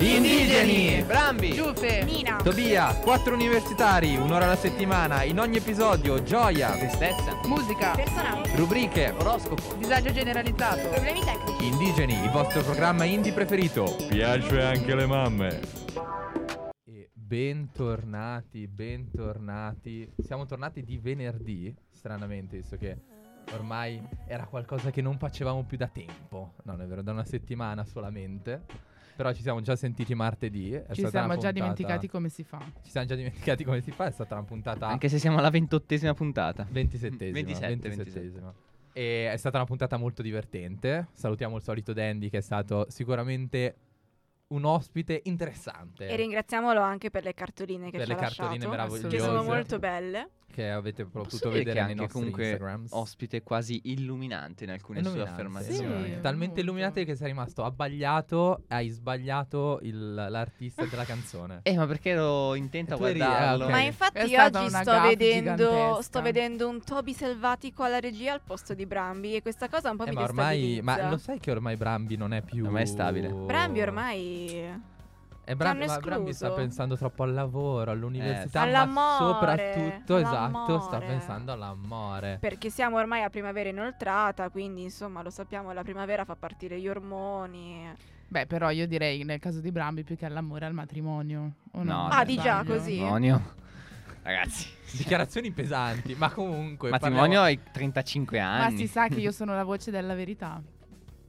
Indigeni, Brambi, Giuffe, Nina. Tobia, quattro universitari, un'ora alla settimana, in ogni episodio, gioia, tristezza, musica, Personaggi. rubriche, oroscopo. disagio generalizzato. Problemi tecnici. Indigeni, il vostro programma indie preferito. Piace anche le mamme. E bentornati, bentornati. Siamo tornati di venerdì, stranamente, visto che ormai era qualcosa che non facevamo più da tempo. No, non è vero, da una settimana solamente. Però ci siamo già sentiti martedì. è Ci stata siamo già puntata- dimenticati come si fa. Ci siamo già dimenticati come si fa, è stata una puntata Anche se siamo alla ventottesima puntata. 27esima. 27, 27esima. E è stata una puntata molto divertente. Salutiamo il solito Dandy che è stato sicuramente un ospite interessante. E ringraziamolo anche per le cartoline che Per ci le ha cartoline lasciato, meravigliose. che sono molto belle. Che avete potuto vedere nei anche nostri comunque Instagrams. ospite quasi illuminante in alcune sue Illuminante, affermazioni. Sì. Talmente molto. illuminante che sei rimasto abbagliato. Hai sbagliato il- l'artista della canzone. Eh, ma perché ero intento a tu eri- guardarlo? ah, ok. Ma È infatti stata oggi sto vedendo, sto vedendo un Toby selvatico alla regia al posto di Brambi e questa cosa un po' Eh, mi ma ormai. Ma lo sai che ormai Brambi non è più. Ormai è stabile. Brambi ormai... E Brambi, hanno ma Brambi sta pensando troppo al lavoro, all'università, sì. ma All'amore, soprattutto, esatto, sta pensando all'amore. Perché siamo ormai a primavera inoltrata, quindi insomma lo sappiamo, la primavera fa partire gli ormoni. Beh, però io direi nel caso di Brambi più che all'amore al matrimonio. O no? No, Ah, di già, così? Matrimonio. Ragazzi, Dichiarazioni pesanti, ma comunque. matrimonio parliamo- ai 35 Ma anni. si sa che io sono la voce della verità.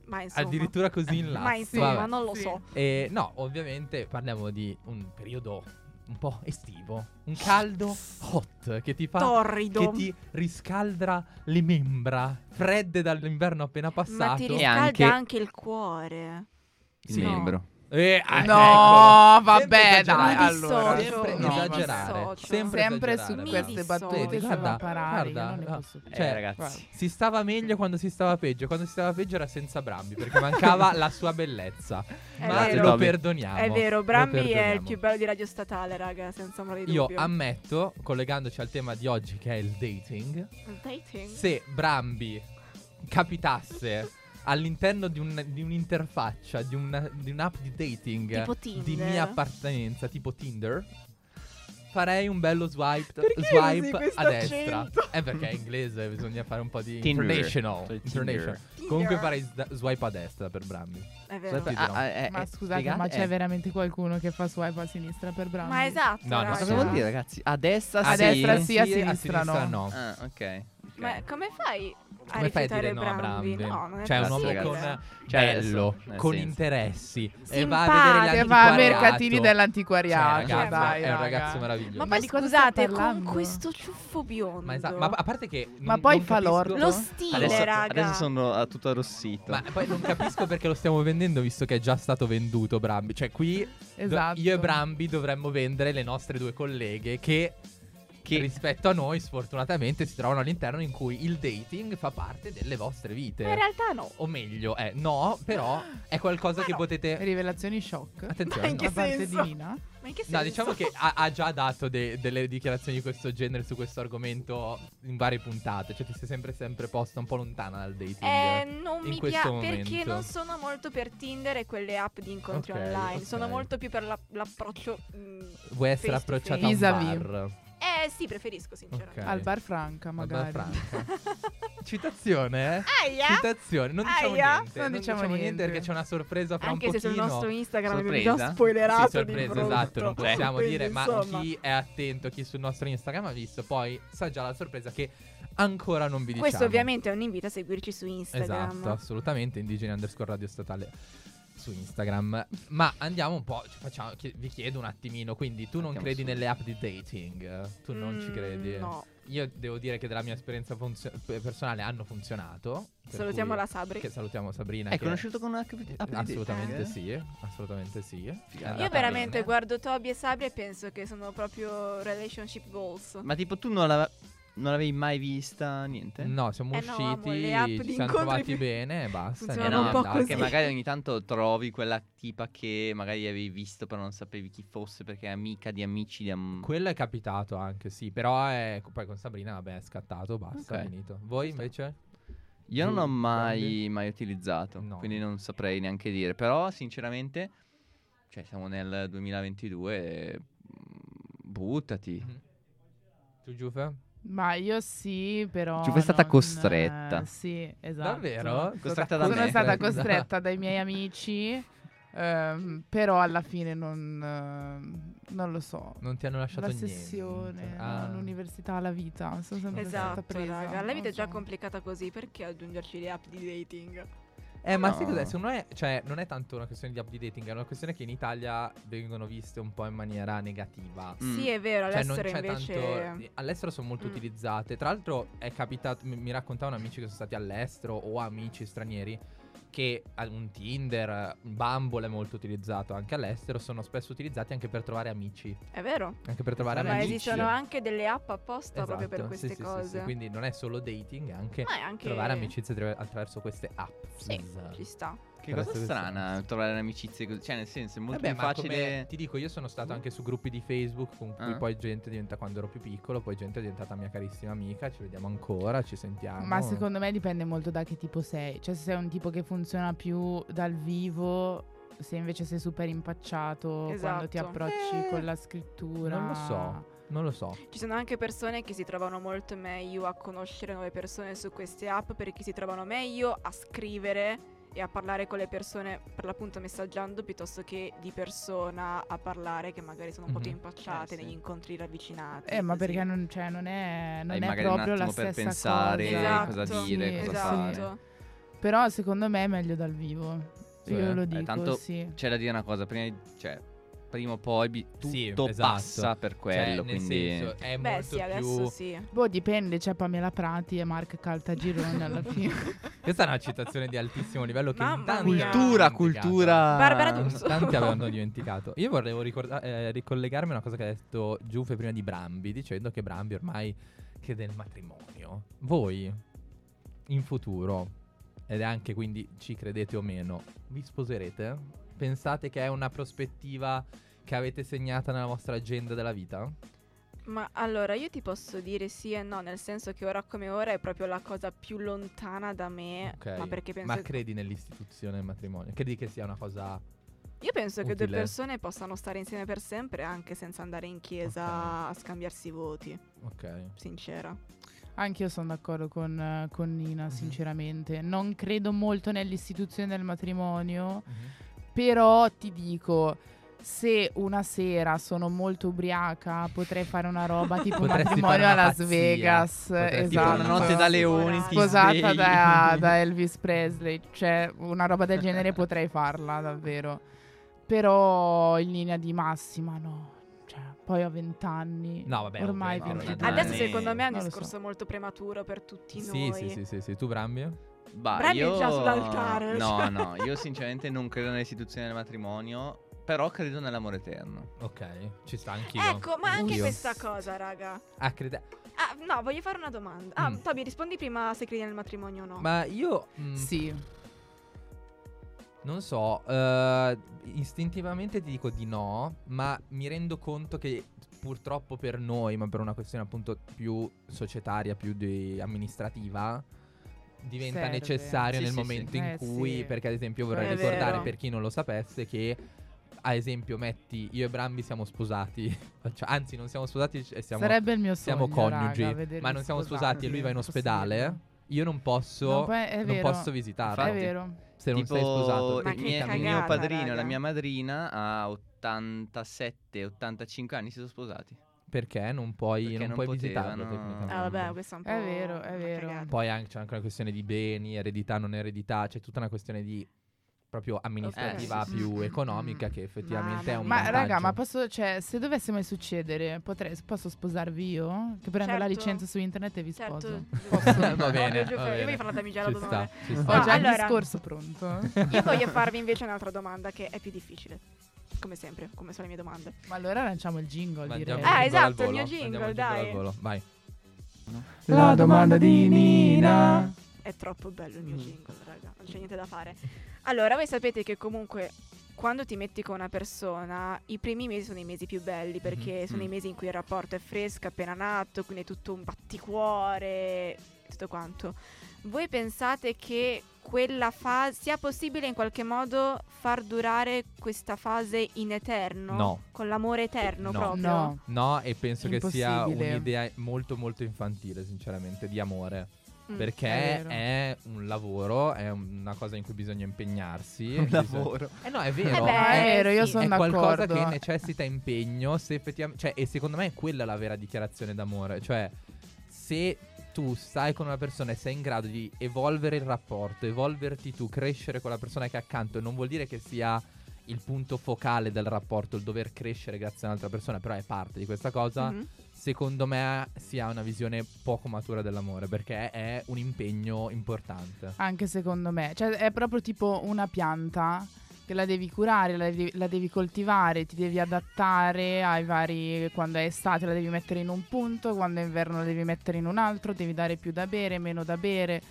Ma insomma... Addirittura così in là. Ma insomma, Vabbè. non lo Sì. so. E no, ovviamente parliamo di un periodo un po' estivo. Un caldo hot che ti fa. Torrido. Che ti riscaldra le membra, fredde dall'inverno appena Ma passato. ti E riscalda anche- anche... il cuore. Il Sì. membro. Eh, ah, No, ecco. vabbè, Sempre dai, allora. Sempre no, esagerare. Sempre, Sempre su esagerare. Mi queste battute Guarda, parare. guarda, no. Cioè, eh, ragazzi. Si stava meglio quando si stava peggio. Quando si stava peggio era senza Brambi. Perché mancava la sua bellezza. È Ma vero. lo perdoniamo. È vero, Brambi è il più bello di Radio Statale, raga, senza amore di Io dubbio. ammetto, collegandoci al tema di oggi che è il dating, Il dating? se Brambi capitasse all'interno di, un- di un'interfaccia, di, una- di un'app di dating Tipo di Tinder. mia appartenenza, tipo Tinder, farei un bello swipe, Perché swipe a destra. accento? Eh perché è inglese, bisogna fare un po' di Tinder. international. Cioè, international. Tinder. Comunque farei s- swipe a destra per Brambi. È vero. Swipe- Ah, ah, eh, Ma eh, scusate, spiegate- ma c'è eh, veramente qualcuno che fa swipe a sinistra per Brambi? Ma esatto, No, no. Cosa vuol dire, ragazzi? A destra A sì. destra sì, a sinistra no. no. Ah, ok. Ma come fai a Come fai a dire no a Brambi? No, non è cioè, un uomo con Cioè, bello, con senso. interessi e va a vedere Che va a mercatini Cioè, dell'antiquariato. ragazzi, dai, è un raga. ragazzo meraviglioso. Ma Ma poi scusate, con questo ciuffo biondo. Ma, esa- ma a parte che non, Ma poi non fa l'orto. Lo stile, Adesso, raga. adesso sono tutto arrossito. Ma poi non capisco perché lo stiamo vendendo visto che è già stato venduto Brambi. Cioè qui do- Esatto. io e Brambi dovremmo vendere le nostre due colleghe che, Che- rispetto a noi sfortunatamente si trovano all'interno in cui il dating fa parte delle vostre vite. Ma in realtà no. O meglio, eh, no, però è qualcosa Ma che no. potete... Rivelazioni shock. Attenzione. Ma in che Da parte senso? di Nina. Ma in che senso? No, diciamo che ha, ha già dato de- delle dichiarazioni di questo genere su questo argomento in varie puntate. Cioè, ti sei sempre, sempre posta un po' lontana dal dating. Eh, non in mi piace perché non sono molto per Tinder e quelle app di incontri Ok, online. ok. Sono molto più per la- l'approccio. mm, Vuoi essere approcciata a un bar? Eh sì, preferisco sinceramente. Ok. Al bar Franca, Al bar magari. Franca. Citazione, eh? Aia! Citazione, non diciamo Aia! niente. Non Non diciamo diciamo niente niente. perché c'è una sorpresa fra Anche un se pochino. sul nostro Instagram abbiamo Sorpresa? già spoilerato Sì, sorpresa, di brutto. esatto, non possiamo Quindi, dire, ma insomma, chi è attento, chi sul nostro Instagram ha visto, poi sa già la sorpresa che ancora non vi diciamo. Questo ovviamente è un invito a seguirci su Instagram. Esatto, assolutamente, indigeni underscore radio statale su Instagram. Ma andiamo un po', ci facciamo, chi- vi chiedo un attimino, quindi tu non Andiamo credi su. nelle app di dating? Tu non ci Mm, credi? No. Io devo dire che della mia esperienza funzio- pe- personale hanno funzionato. per Salutiamo cui- la Sabri. Che salutiamo Sabrina. È che- conosciuto con una app di dating? Assolutamente Eh? sì, assolutamente sì. È Io andata Io veramente bene. guardo Toby e Sabri e penso che sono proprio relationship goals. Ma tipo tu non, la- non l'avevi mai vista niente? No, siamo Eh no, usciti, amo, ci siamo trovati più- bene e basta. Eh no, un po' andati. perché così. magari ogni tanto trovi quella tipa che magari avevi visto però non sapevi chi fosse perché è amica di amici di am- Quello è capitato anche, sì, però è, poi con Sabrina, vabbè, è scattato, basta, Ok. è finito. Voi invece? Io non ho mai, mai utilizzato, No. quindi non saprei neanche dire. Però, sinceramente, cioè siamo nel 2022, mm, buttati. Mhm. Tu Giuffe? Ma io sì, però. Ci fui stata non- costretta. eh, sì, esatto. Davvero? Costretta da Sono me. stata costretta dai miei amici. ehm, però alla fine non, ehm, non lo so. Non ti hanno lasciato la niente. sessione, Ah. l'università, la vita. Sono sempre stata Esatto, presa. raga. La vita è già so. complicata così, perché aggiungerci le app di dating? Eh, ma No. sai cos'è? Secondo me, cioè, non è tanto una questione di app di dating, è una questione che in Italia vengono viste un po' in maniera negativa. Mm. Sì, è vero, Cioè, non all'estero c'è invece... tanto. All'estero sono molto Mm. utilizzate. Tra l'altro, è capitato. Mi, mi raccontavano amici che sono stati all'estero o amici stranieri. Che un Tinder, un Bumble è molto utilizzato anche all'estero. Sono spesso utilizzati anche per trovare amici. È vero. Anche per trovare Ma amici. esistono anche delle app apposta proprio per Esatto, queste sì, sì, cose. sì. Quindi non è solo dating, è anche Ma è anche... trovare amicizie attra- attraverso queste app. Sì, ci sta. Che cosa strana trovare amicizie così. Cioè, nel senso, è molto Vabbè, più ma facile. come ti dico, io sono stato anche su gruppi di Facebook con cui Ah. poi gente diventa quando ero più piccolo, poi gente è diventata mia carissima amica, ci vediamo ancora, ci sentiamo. Ma secondo me dipende molto da che tipo sei. Cioè, se sei un tipo che funziona più dal vivo, se invece sei super impacciato quando ti Esatto. approcci Eh, con la scrittura. non lo so. Non lo so. Ci sono anche persone che si trovano molto meglio a conoscere nuove persone su queste app perché si trovano meglio a scrivere e a parlare con le persone per l'appunto messaggiando piuttosto che di persona a parlare che magari sono un po' più Mhm. impacciate Eh, sì. negli incontri ravvicinati. Eh, ma così. perché non, cioè, non è, non è proprio la attimo per stessa pensare cosa. cosa dire, Sì, cosa esatto. fare. Però secondo me è meglio dal vivo. Cioè? Io lo Eh, dico, tanto sì. C'è da dire una cosa, prima di- cioè, prima o poi bi- tutto Sì, esatto. passa per quello, Cioè, quindi senso, è Beh molto sì, più adesso sì. Boh, dipende, c'è Pamela Prati e Mark Caltagirone alla fine. Questa è una citazione di altissimo livello che Mamma cultura, cultura Barbara D'Urso. Tanti avevano dimenticato. Io volevo ricorda- eh, ricollegarmi a una cosa che ha detto Giuffe prima di Brambi, dicendo che Brambi ormai chiede il matrimonio. Voi, in futuro, ed è anche quindi ci credete o meno, vi sposerete? Pensate che è una prospettiva che avete segnata nella vostra agenda della vita? Ma allora io ti posso dire sì e no, nel senso che ora come ora è proprio la cosa più lontana da me. Ok. Ma perché penso Ma credi nell'istituzione del matrimonio? Credi che sia una cosa... Io penso che due utile? persone possano stare insieme per sempre anche senza andare in chiesa Ok. a scambiarsi voti, Ok. sincera. Anche io sono d'accordo con, eh, con Nina, Mhm. sinceramente. Non credo molto nell'istituzione del matrimonio, Mhm. Però ti dico, se una sera sono molto ubriaca, potrei fare una roba tipo un Potresti matrimonio a Las pazzia. Vegas. Potresti tipo esatto. una notte da leoni Sposata da, da Elvis Presley, cioè una roba del genere potrei farla davvero. Però in linea di massima no. Cioè, poi ho vent'anni. No, vabbè, ormai no, di no, tanti. Adesso secondo me è un discorso so. molto prematuro per tutti Sì, noi. sì, sì, sì, sì. Tu Brambi? Bah, Bravi io... già sull'altare, No, cioè. no, io sinceramente non credo nell'istituzione del matrimonio, però credo nell'amore eterno. Ok, ci sta anch'io. Ecco, ma anche Anch'io. questa cosa, raga. Ah, crede- Ah, no, voglio fare una domanda. Ah, Mm. Toby, rispondi prima se credi nel matrimonio o no. Ma io mm, Sì. non so, eh, istintivamente ti dico di no, ma mi rendo conto che purtroppo per noi, ma per una questione appunto più societaria, più di amministrativa, diventa Serve. necessario Sì, nel sì, momento sì. in Eh, cui, sì. perché ad esempio vorrei È ricordare vero. per chi non lo sapesse che ad esempio metti io e Brambi siamo sposati, cioè, anzi non siamo sposati e siamo Sarebbe il mio sogno. siamo coniugi, raga, ma non siamo sposati, e lui va in ospedale, io non posso, Non puoi- è non vero. posso visitarlo. È vero. Se non tipo sei sposato. Il mio, il cagata, mio padrino e la mia madrina a 87-85 anni si sono sposati. Perché non puoi, Perché non non puoi potevano. visitarlo tecnicamente. Ah, vabbè, questa è un po' È vero, è vero. cagata. Poi anche, c'è anche una questione di beni, eredità, non eredità, c'è tutta una questione di proprio amministrativa Eh, sì, sì, più sì. economica che effettivamente è un Ma raga, ma posso, cioè, se dovesse mai succedere, potrei, posso sposarvi io? Che prendo la Certo. licenza su internet e vi Certo. sposo. Va bene, Io va bene. voglio fare la damigiana Ci d'onore. sta, ci Ho. No, già il allora- discorso pronto. Io voglio farvi invece un'altra domanda che è più difficile. Come sempre, come sono le mie domande. Ma allora lanciamo il jingle, Mandiamo direi. Eh, jingle esatto, il mio jingle, il dai. Vai. La domanda di Nina. È troppo bello il mio Mm. jingle, raga. Non c'è niente da fare. Allora, voi sapete che comunque quando ti metti con una persona, i primi mesi sono i mesi più belli perché Mhm. sono i Mm. mesi in cui il rapporto è fresco, appena nato, quindi è tutto un batticuore. tutto quanto. Voi pensate che quella fase sia possibile in qualche modo far durare questa fase in eterno? No. Con l'amore eterno No. proprio? No. No, e penso che sia un'idea molto molto infantile, sinceramente, di amore. Mm. Perché È è, un lavoro, è una cosa in cui bisogna impegnarsi. Un bisogna- lavoro. Eh no, è vero. Eh beh, No, è vero, io sì. sono è qualcosa d'accordo. che necessita impegno se effettivamente cioè e secondo me è quella la vera dichiarazione d'amore cioè se tu stai con una persona e sei in grado di evolvere il rapporto evolverti tu crescere con la persona che è accanto non vuol dire che sia il punto focale del rapporto il dover crescere grazie a un'altra persona però è parte di questa cosa Mhm. secondo me si ha una visione poco matura dell'amore perché è un impegno importante Anche secondo me. Cioè, è proprio tipo una pianta che la devi curare, la devi, la devi coltivare, ti devi adattare ai vari. Quando è estate la devi mettere in un punto, quando è inverno la devi mettere in un altro, devi dare più da bere, meno da bere.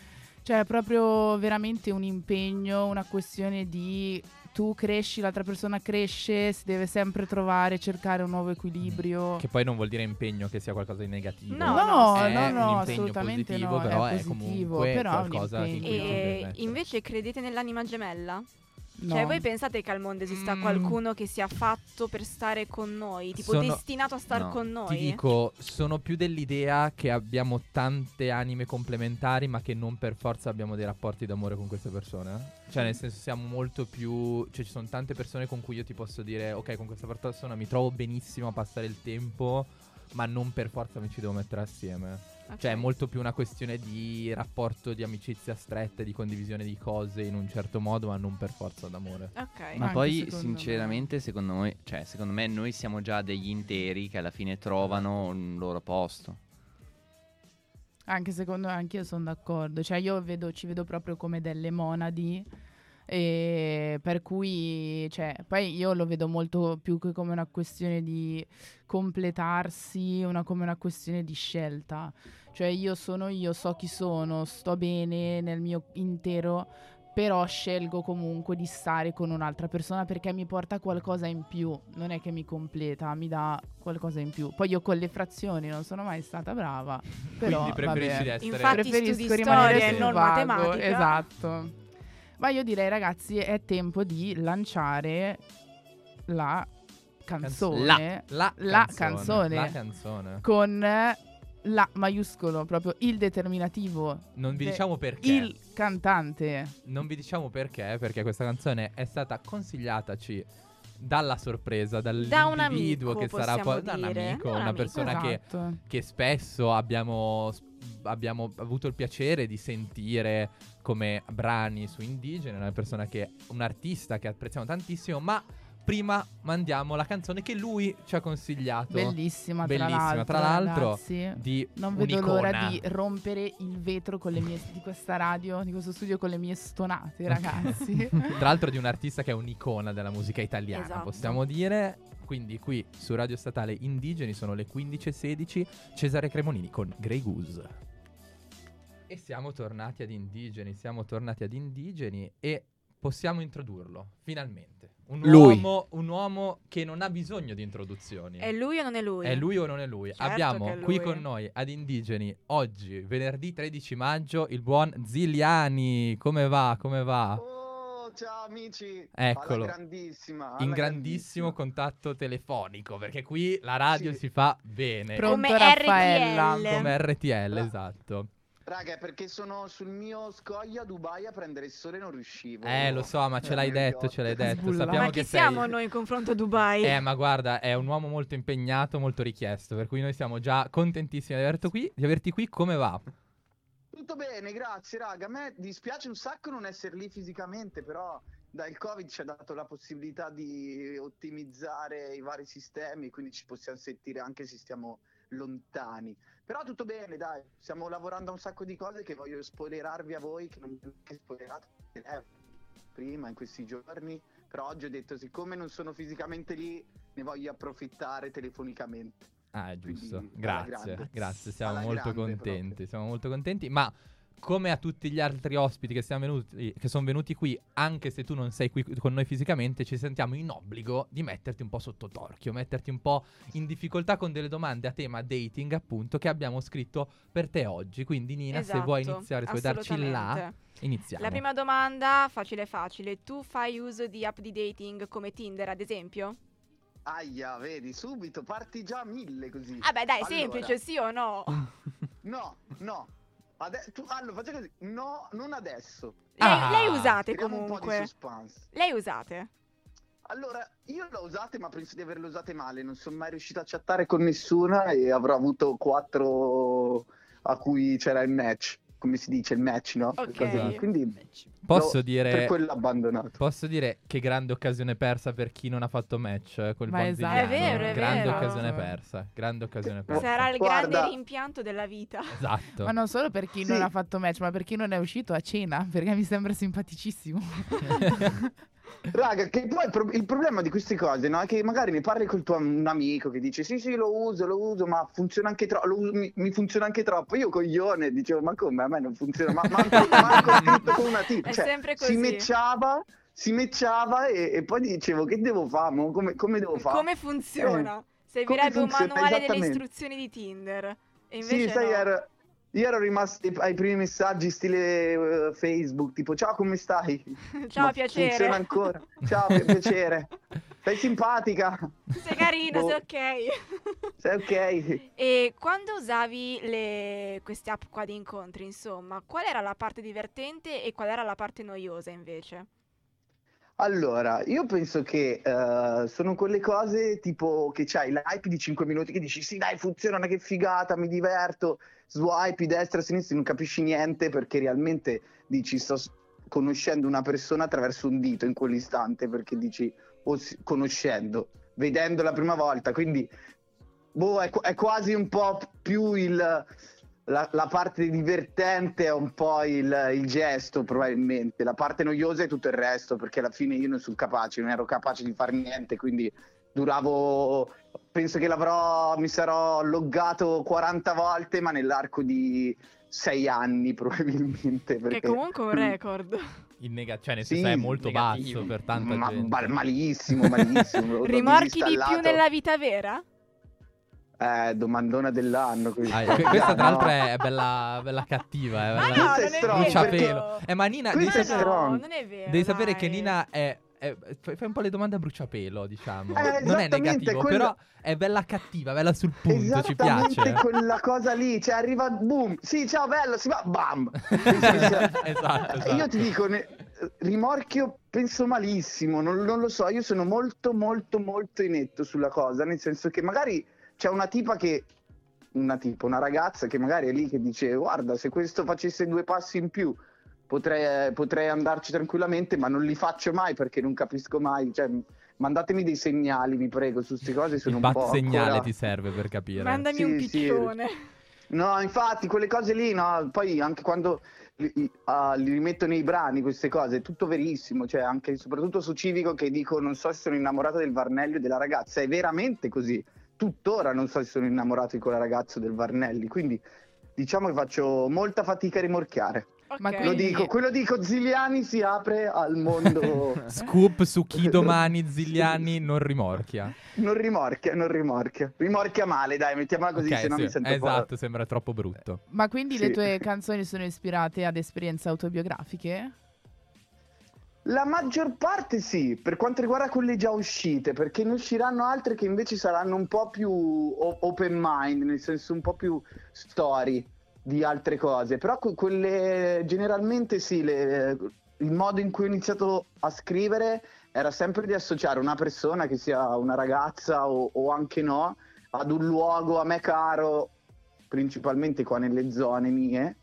Cioè, è proprio veramente un impegno, una questione di tu cresci, l'altra persona cresce, si deve sempre trovare, cercare un nuovo equilibrio. che poi non vuol dire impegno che sia qualcosa di negativo No, No, è no, no, assolutamente positivo, no, però è è, positivo, comunque però è un qualcosa in cui E invece credete nell'anima gemella? No. Cioè, voi pensate che al mondo esista Mm. qualcuno che sia fatto per stare con noi? Tipo Sono- destinato a star No, con noi? Ti dico, sono più dell'idea che abbiamo tante anime complementari, ma che non per forza abbiamo dei rapporti d'amore con queste persone. Cioè, nel senso, siamo molto più. Cioè, ci sono tante persone con cui io ti posso dire, ok, con questa persona mi trovo benissimo a passare il tempo, ma non per forza mi ci devo mettere assieme. Ok. Cioè, è molto più una questione di rapporto di amicizia stretta, di condivisione di cose in un certo modo, ma non per forza d'amore. Ok. Ma poi, secondo me. sinceramente, secondo me, cioè, secondo me noi siamo già degli interi che alla fine trovano un loro posto. Anche secondo me, anche io sono d'accordo. Cioè, io vedo, ci vedo proprio come delle monadi. E per cui, cioè, poi io lo vedo molto più che come una questione di completarsi, una, come una questione di scelta. Cioè, io sono io, so chi sono, sto bene nel mio intero, però scelgo comunque di stare con un'altra persona perché mi porta qualcosa in più. Non è che mi completa, mi dà qualcosa in più. Poi io con le frazioni non sono mai stata brava. Però, Quindi preferisci vabbè. di essere. Infatti Preferisco rimanere storia e non vago, matematica. Esatto. Ma io direi, ragazzi, è tempo di lanciare la canzone La, La canzone. canzone. La canzone. con la maiuscolo, proprio il determinativo. Non vi de- diciamo perché. Il cantante. Non vi diciamo perché, perché questa canzone è stata consigliataci dalla sorpresa, dall'individuo amico, che sarà poi da un amico, Da un una amico. persona che, Esatto. che spesso abbiamo, abbiamo avuto il piacere di sentire come brani su Indigene, una persona che un artista che apprezziamo tantissimo, ma prima mandiamo la canzone che lui ci ha consigliato Bellissima, Bellissima, tra l'altro. tra l'altro, ragazzi. di Non vedo l'ora di rompere il vetro con le mie, di questa radio, di questo studio con le mie stonate, ragazzi. Tra l'altro di un artista che è un'icona della musica italiana, Esatto. possiamo dire. Quindi qui su Radio Statale Indigeni sono le 15.16, Cesare Cremonini con Grey Goose. E siamo tornati ad Indigeni, siamo tornati ad Indigeni e possiamo introdurlo, finalmente. Un uomo, un uomo che non ha bisogno di introduzioni. È lui o non è lui? È lui o non è lui? Certo Abbiamo è qui lui. con noi ad Indigeni oggi, venerdì 13 maggio, il buon Ziliani. Come va? Come va? Oh, ciao amici! Eccolo. Alla grandissima! in alla grandissimo grandissima. contatto telefonico, perché qui la radio Sì. si fa bene. Pronto Come Raffaella. RTL. Come RTL, Bra- esatto. Raga, perché sono sul mio scoglio a Dubai a prendere il sole e non riuscivo. Eh, lo so, ma ce l'hai Era il detto, ce l'hai detto. Sbulla. Sappiamo Ma che chi sei... siamo noi in confronto a Dubai? Eh, ma guarda, è un uomo molto impegnato, molto richiesto, per cui noi siamo già contentissimi di averti qui. Di averti qui. Come va? Tutto bene, grazie, raga. A me dispiace un sacco non essere lì fisicamente, però dal Covid ci ha dato la possibilità di ottimizzare i vari sistemi, quindi ci possiamo sentire anche se stiamo lontani. Però tutto bene, dai, stiamo lavorando a un sacco di cose che voglio spoilerarvi a voi, che non mi avete spoilerato eh, prima in questi giorni. Però oggi ho detto, siccome non sono fisicamente lì, ne voglio approfittare telefonicamente. Ah, è giusto. Quindi, Grazie, grazie, siamo Alla molto contenti, proprio. siamo molto contenti, ma come a tutti gli altri ospiti che, siamo venuti, che sono venuti qui, anche se tu non sei qui con noi fisicamente, ci sentiamo in obbligo di metterti un po' sotto torchio, metterti un po' in difficoltà con delle domande a tema dating, appunto, che abbiamo scritto per te oggi. Quindi, Nina, se vuoi Esatto, iniziare, se vuoi darci là, assolutamente. iniziamo. La prima domanda, facile facile. Tu fai uso di app di dating come Tinder, ad esempio? Aia, vedi, subito parti già a mille così. Ah beh, dai, Allora. semplice, sì o no? No, no. Ade- tu- allora, faccia così. No, non adesso. Lei, Ah, lei usate Creiamo un po' di comunque. suspense. Lei usate? Allora, io l'ho usate, ma penso di averle usate male. Non sono mai riuscito a chattare con nessuna e avrò avuto quattro a cui c'era il match. Come si dice, il match, no? Ok. Cose lì. Quindi Posso dire... Per quello abbandonato. Posso dire che grande occasione persa per chi non ha fatto match eh, col Ma esatto. È vero, è Grande vero. occasione persa. Grande occasione persa. Sarà il Guarda- grande rimpianto della vita. Esatto. Ma non solo per chi non Sì. ha fatto match, ma per chi non è uscito a cena, perché mi sembra simpaticissimo. Raga, che poi il, pro- il problema di queste cose, no? È che magari ne parli col tuo un amico che dice sì, sì, lo uso, lo uso, ma funziona anche troppo, mi, mi funziona anche troppo. Io coglione dicevo, ma come? A me non funziona, ma manco, manco con una tip. È Cioè, si matchava, si matchava e, e poi dicevo, che devo fare? Mo? Come, come devo fare? Come funziona? Servirebbe un funziona, manuale delle istruzioni di Tinder. E invece Sì, sai, no. Io ero rimasto ai primi messaggi stile eh, Facebook, tipo ciao come stai? Ciao, Ma piacere. Funziona ancora. Ciao, pi- piacere. Sei simpatica. Sei carino, Boh. sei ok. Sei ok. E quando usavi le... queste app qua di incontri, insomma, qual era la parte divertente e qual era la parte noiosa invece? Allora, io penso che eh, sono quelle cose tipo che c'hai l'hype di 5 minuti che dici sì dai funziona, che figata, mi diverto, swipe destra, sinistra, non capisci niente perché realmente dici sto conoscendo una persona attraverso un dito in quell'istante perché dici o si- conoscendo, vedendo la prima volta, quindi boh, è, è quasi un po' più il... La, la parte divertente è un po' il, il gesto, probabilmente. La parte noiosa è tutto il resto, perché alla fine io non sono capace, non ero capace di fare niente, quindi duravo. Penso che l'avrò. Mi sarò loggato 40 volte, ma nell'arco di 6 anni, probabilmente. Che Perché, comunque è un record. In nega- cioè, nel Sì, senso è molto negativo. basso per tanta Ma- gente. ma- malissimo, malissimo. Rimorchi di più nella vita vera? Eh, domandona dell'anno. Ah, que- questa tra No. l'altro è bella, bella cattiva. È Ma bella... no, Questa è non è vero. Eh, ma Nina, devi, è Ma sapere, no, non è vero. devi sapere che Nina è, è- Fai un po' le domande a bruciapelo, diciamo. Eh, non è negativo, quello- però è bella cattiva, bella sul punto, ci piace. quella cosa lì, cioè arriva boom, sì ciao bello, si va, bam. esatto, esatto. io ti dico, ne- rimorchio penso malissimo, non, non lo so, io sono molto molto molto inetto sulla cosa, nel senso che magari c'è una tipa che, una tipa, una ragazza che magari è lì che dice guarda se questo facesse due passi in più potrei, potrei andarci tranquillamente, ma non li faccio mai perché non capisco mai, cioè mandatemi dei segnali, vi prego, su queste cose sono Il un po' segnale ancora- ti serve per capire. Mandami Sì, un sì. piccione. No, infatti, quelle cose lì, no, poi anche quando li, ah, li rimetto nei brani, queste cose, è tutto verissimo, cioè anche soprattutto su Civico che dico non so se sono innamorato del Varnelli o della ragazza, è veramente così. Tuttora non so se sono innamorato di quella ragazza o del Varnelli, quindi diciamo che faccio molta fatica a rimorchiare. Ma Ok. Lo Quindi- dico, quello dico, Ziliani si apre al mondo. Scoop su chi domani Zigliani non rimorchia. non rimorchia, non rimorchia. Rimorchia male, dai, mettiamola così, Ok, se no sì, mi sento un po'- esatto, sembra troppo brutto. Ma quindi le Sì. tue canzoni sono ispirate ad esperienze autobiografiche? La maggior parte sì, per quanto riguarda quelle già uscite, perché ne usciranno altre che invece saranno un po' più open mind, nel senso un po' più story di altre cose, però que- quelle generalmente sì, le- il modo in cui ho iniziato a scrivere era sempre di associare una persona, che sia una ragazza o, o anche no, ad un luogo a me caro, principalmente qua nelle zone mie,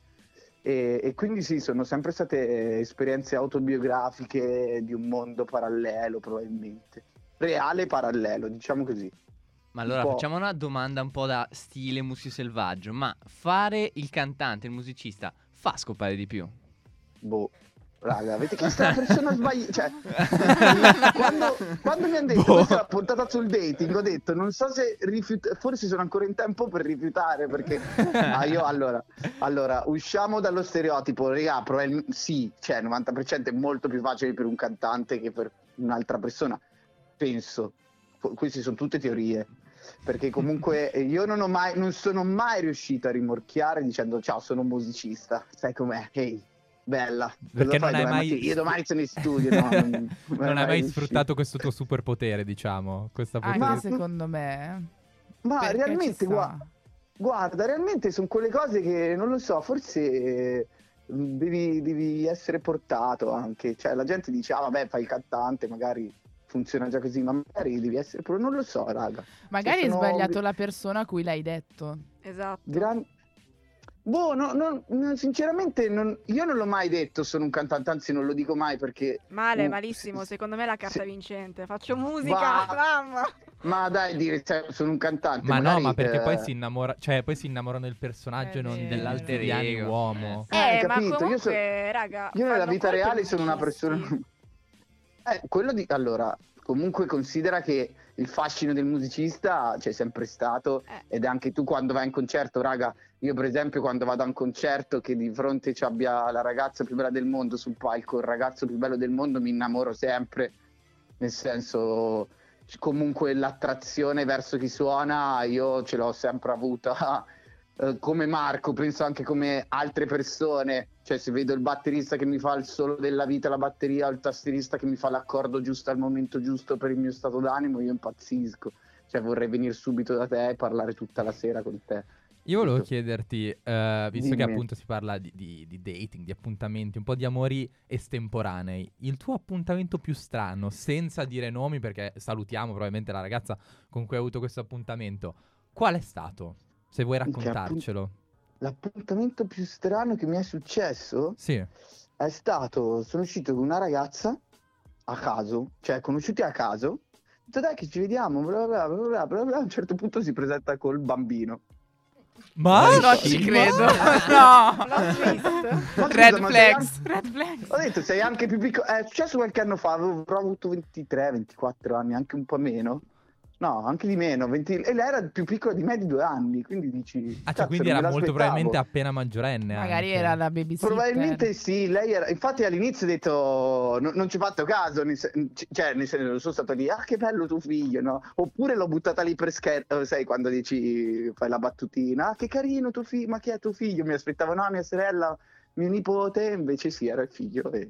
e, e quindi sì, sono sempre state esperienze autobiografiche di un mondo parallelo, probabilmente. Reale parallelo, diciamo così. Ma allora po'. facciamo una domanda un po' da stile Muschio Selvaggio. Ma fare il cantante, il musicista, fa scopare di più? Boh. raga, avete chiesto la persona sbagliata. Cioè, quando, quando mi hanno detto Boh. questa è la puntata sul dating, ho detto non so se rifiut- forse sono ancora in tempo per rifiutare perché ah, io allora, allora usciamo dallo stereotipo, raga, probabil- sì, cioè 90% è molto più facile per un cantante che per un'altra persona, penso. Qu- Queste sono tutte teorie. Perché comunque io non, ho mai, non sono mai riuscito a rimorchiare dicendo ciao sono un musicista, sai com'è? Ehi, bella. Cosa Perché non hai domani mai-? Io domani sono in studio, no, non, non Non hai mai riuscito. sfruttato questo tuo superpotere, diciamo. Questa Anche Ma- potenza. secondo me. Ma realmente, sta. gua- guarda, realmente sono quelle cose che non lo so, forse eh, devi, devi essere portato anche. Cioè, la gente dice, ah, vabbè, fai il cantante, magari funziona già così, ma magari devi essere. pro- Non lo so, raga. Magari Ci hai sbagliato la persona a cui l'hai detto. Esatto. Gran- Boh, no, no, no, sinceramente non- io non l'ho mai detto sono un cantante, anzi non lo dico mai perché... Male, Uh, malissimo. se- Secondo me è la carta se- vincente. Faccio musica, Va- mamma. Ma dai, dire cioè, sono un cantante. Ma no, magari, ma perché poi eh, si innamora, cioè poi si innamorano del personaggio È e non vero. dell'alter Dell'alter ego. ego. uomo. Eh, Eh, ma capito, io comunque, so- raga, Io nella vita reale sono una persona. Eh, quello di. Allora, comunque considera che il fascino del musicista c'è sempre stato. Eh. Ed anche tu quando vai in concerto, raga. Io, per esempio, quando vado a un concerto che di fronte ci abbia la ragazza più bella del mondo sul palco, il ragazzo più bello del mondo, mi innamoro sempre. Nel senso, comunque l'attrazione verso chi suona, io ce l'ho sempre avuta. eh, come Marco, penso anche come altre persone. Cioè, se vedo il batterista che mi fa il solo della vita, la batteria, o il tastierista che mi fa l'accordo giusto al momento giusto per il mio stato d'animo, io impazzisco. Cioè, vorrei venire subito da te e parlare tutta la sera con te. Io volevo chiederti, eh, visto che Dimmi. appunto si parla di, di- di dating, di appuntamenti, un po' di amori estemporanei, il tuo appuntamento più strano, senza dire nomi, perché salutiamo probabilmente la ragazza con cui hai avuto questo appuntamento, qual è stato? Se vuoi raccontarcelo. L'appuntamento più strano che mi è successo Sì. è stato: sono uscito con una ragazza a caso, cioè conosciuti a caso. Ho detto dai che ci vediamo, bla bla bla bla bla bla. A un certo punto si presenta col bambino. Ma non ci credo. No. Ma Red flags. Red flags. Ho detto, sei anche più piccolo. È successo qualche anno fa, avevo proprio avuto 23, 24 anni, anche un po' meno. No, anche di meno. 20 E lei era più piccola di me di due anni, quindi dici... Ah, cioè, quindi era molto probabilmente appena maggiorenne. Magari anche. era la babysitter. Probabilmente sì, lei era... Infatti all'inizio ho detto, no- non ci ho fatto caso, cioè nel senso non sono stato lì, ah che bello tuo figlio, no? Oppure l'ho buttata lì per scherzo, sai quando dici, fai la battutina, ah che carino tuo figlio, ma chi è tuo figlio? Mi aspettavo, no, mia sorella, mio nipote, invece sì, era il figlio e...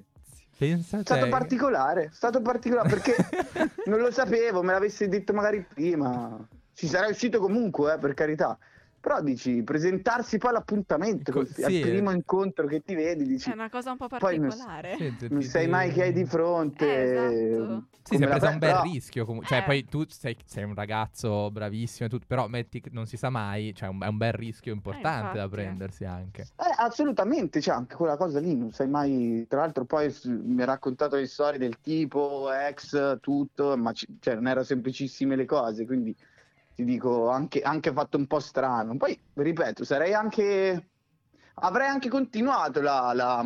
Pensa È stato particolare, è stato particolare perché non lo sapevo, me l'avessi detto magari prima. Ci sarei uscito comunque, eh, per carità. Però dici, presentarsi poi all'appuntamento, Co- col- sì, al eh. primo incontro che ti vedi, dici, È una cosa un po' Poi non- particolare. Sì, non ti- sai mai chi hai di fronte. Eh, esatto. Sì, si è la preso un bel però- rischio. comu- cioè, Eh. poi tu sei, sei un ragazzo bravissimo e tutto, però metti, che non si sa mai, cioè un- è un bel rischio importante da infatti. prendersi anche. Eh, assolutamente, c'è anche quella cosa lì, non sai mai. Tra l'altro, poi s- mi ha raccontato le storie del tipo, ex, tutto, ma ci- cioè, non erano semplicissime le cose, quindi ti dico anche, anche fatto un po' strano. Poi, ripeto, sarei anche. Avrei anche continuato la, la,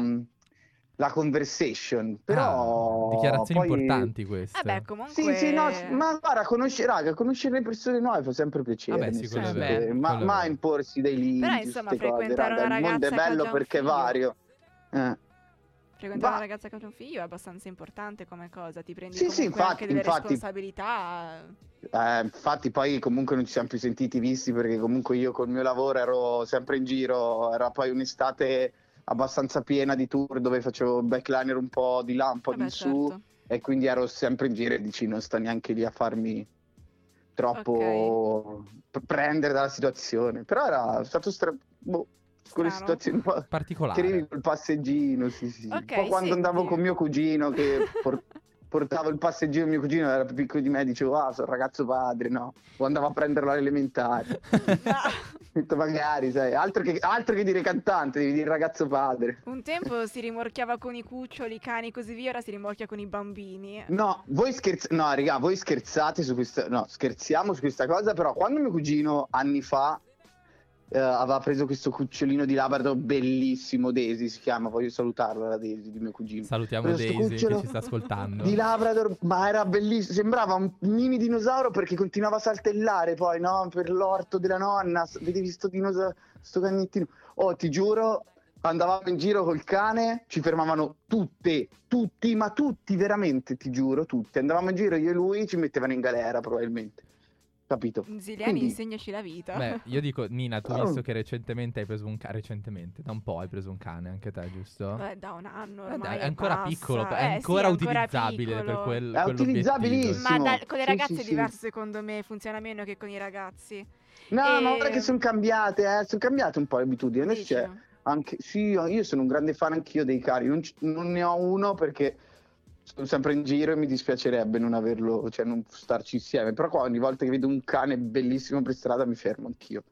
la conversation, però. Ah, dichiarazioni poi- importanti queste. Vabbè, comunque... Sì, sì, no, ma guarda, conosce- raga, conoscere le persone nuove fa sempre piacere. Vabbè, sì, quello senso ma, vero. imporsi dei limiti. Però, insomma, queste cose, frequentare raga. una Il mondo è ragazza bello perché è vario. Eh. Frequentare una ragazza che ha un figlio è abbastanza importante come cosa, ti prendi Sì, sì, infatti, anche delle infatti. responsabilità. Eh, infatti poi comunque non ci siamo più sentiti visti perché comunque io col mio lavoro ero sempre in giro, era poi un'estate abbastanza piena di tour dove facevo backliner un po' di là, un po' Vabbè, di su certo. e quindi ero sempre in giro e dici non sto neanche lì a farmi troppo p- prendere dalla situazione. Però era stato stra... boh, quelle situazioni qua. Che Particolare. arrivi col passeggino, sì, sì. Ok, Poi quando senti. andavo con mio cugino che por- portavo il passeggino, mio cugino era più piccolo di me, dicevo, ah, sono ragazzo padre, no? O andavo a prenderlo alle elementari. Ho detto, magari, sai, altro che, altro che dire cantante, devi dire ragazzo padre. Un tempo si rimorchiava con i cuccioli, i cani e così via, ora si rimorchia con i bambini. No, voi scherzate, no, raga, voi scherzate su questa, no, scherziamo su questa cosa, però quando mio cugino anni fa eh, aveva preso questo cucciolino di Labrador bellissimo, Daisy si chiama, voglio salutarla la Daisy di mio cugino. Salutiamo Daisy che ci sta ascoltando. Di Labrador, ma era bellissimo, sembrava un mini dinosauro perché continuava a saltellare poi, no? Per l'orto della nonna, vedevi sto dinosauro, sto cagnettino. Oh, ti giuro, andavamo in giro col cane, ci fermavano tutte, tutti, ma tutti veramente, ti giuro, tutti. Andavamo in giro io e lui, ci mettevano in galera probabilmente. Capito? Ziliani, Quindi- insegnaci la vita. Beh, io dico, Nina, tu hai Oh. visto che recentemente hai preso un cane, recentemente, da un po' hai preso un cane anche te, giusto? Beh, da un anno Eh, ormai dai, è ancora basta. piccolo, è Eh, sì, ancora è utilizzabile per piccolo. quel, È utilizzabilissimo. Ma da- con le Sì, ragazze sì, è sì. diverso secondo me, funziona meno che con i ragazzi. No, ma E- guarda che sono cambiate, eh, sono cambiate un po' le abitudini. Adesso c'è anche, sì, io io sono un grande fan anch'io dei cani, non, c- non ne ho uno perché sono sempre in giro e mi dispiacerebbe non averlo, cioè non starci insieme, però qua ogni volta che vedo un cane bellissimo per strada mi fermo anch'io.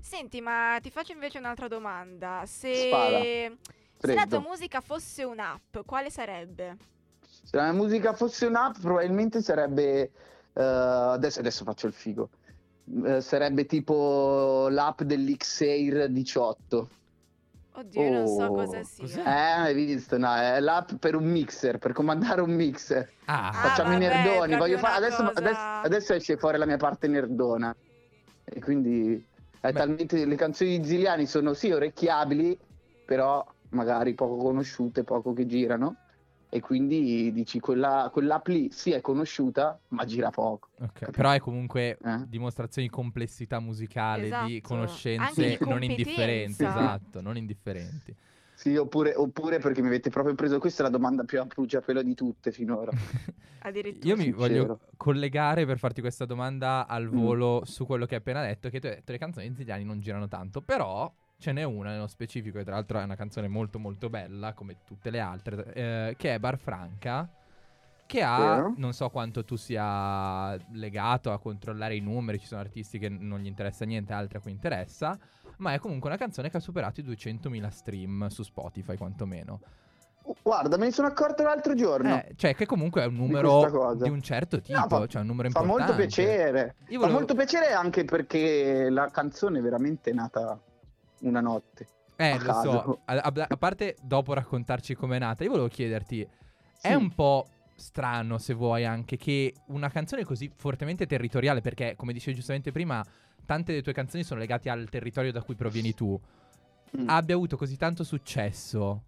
Senti, ma ti faccio invece un'altra domanda. Se, se la tua musica fosse un'app, quale sarebbe? Se la mia musica fosse un'app probabilmente sarebbe, eh, adesso, adesso faccio il figo, Eh, sarebbe tipo l'app dell'Xair 18. Oddio, io non so Oh, cosa sia. cos'è? Eh, hai visto? No, è l'app per un mixer, per comandare un mixer. Ah, Ah, Facciamo i vabbè, nerdoni. proprio Voglio fare adesso, cosa- adesso, adesso esce fuori la mia parte nerdona. E quindi è Beh. talmente le canzoni di Ziliani sono sì orecchiabili, però magari poco conosciute, poco che girano. E quindi dici quella, quell'app lì sì è conosciuta, ma gira poco. ok. Però è comunque Eh? dimostrazione di complessità musicale, di Esatto. Anche conoscenze di non indifferenti. Esatto, non indifferenti. Sì, oppure, oppure perché mi avete proprio preso. Questa è la domanda più a bruciapelo di tutte finora. Addirittura. Io mi sincero. voglio collegare per farti questa domanda al Mm. volo su quello che hai appena detto, che tu hai detto le canzoni di Ziliani non girano tanto, però ce n'è una nello specifico, e tra l'altro è una canzone molto molto bella, come tutte le altre, eh, che è Bar Franca, che ha, Vero. non so quanto tu sia legato a controllare i numeri, ci sono artisti che non gli interessa niente, altri a cui interessa, ma è comunque una canzone che ha superato i 200.000 stream su Spotify quantomeno. Guarda, me ne sono accorto l'altro giorno. Eh, cioè che comunque è un numero cosa. di un certo tipo, No, fa- cioè un numero Fa importante. molto piacere. Io Fa volevo- molto piacere anche perché la canzone è veramente nata una notte. Eh, a lo caso. so. A, a- a parte dopo raccontarci com'è nata, io volevo chiederti, è Sì. un po' strano se vuoi anche che una canzone così fortemente territoriale, perché come dicevi giustamente prima, tante delle tue canzoni sono legate al territorio da cui provieni tu, Mm. abbia avuto così tanto successo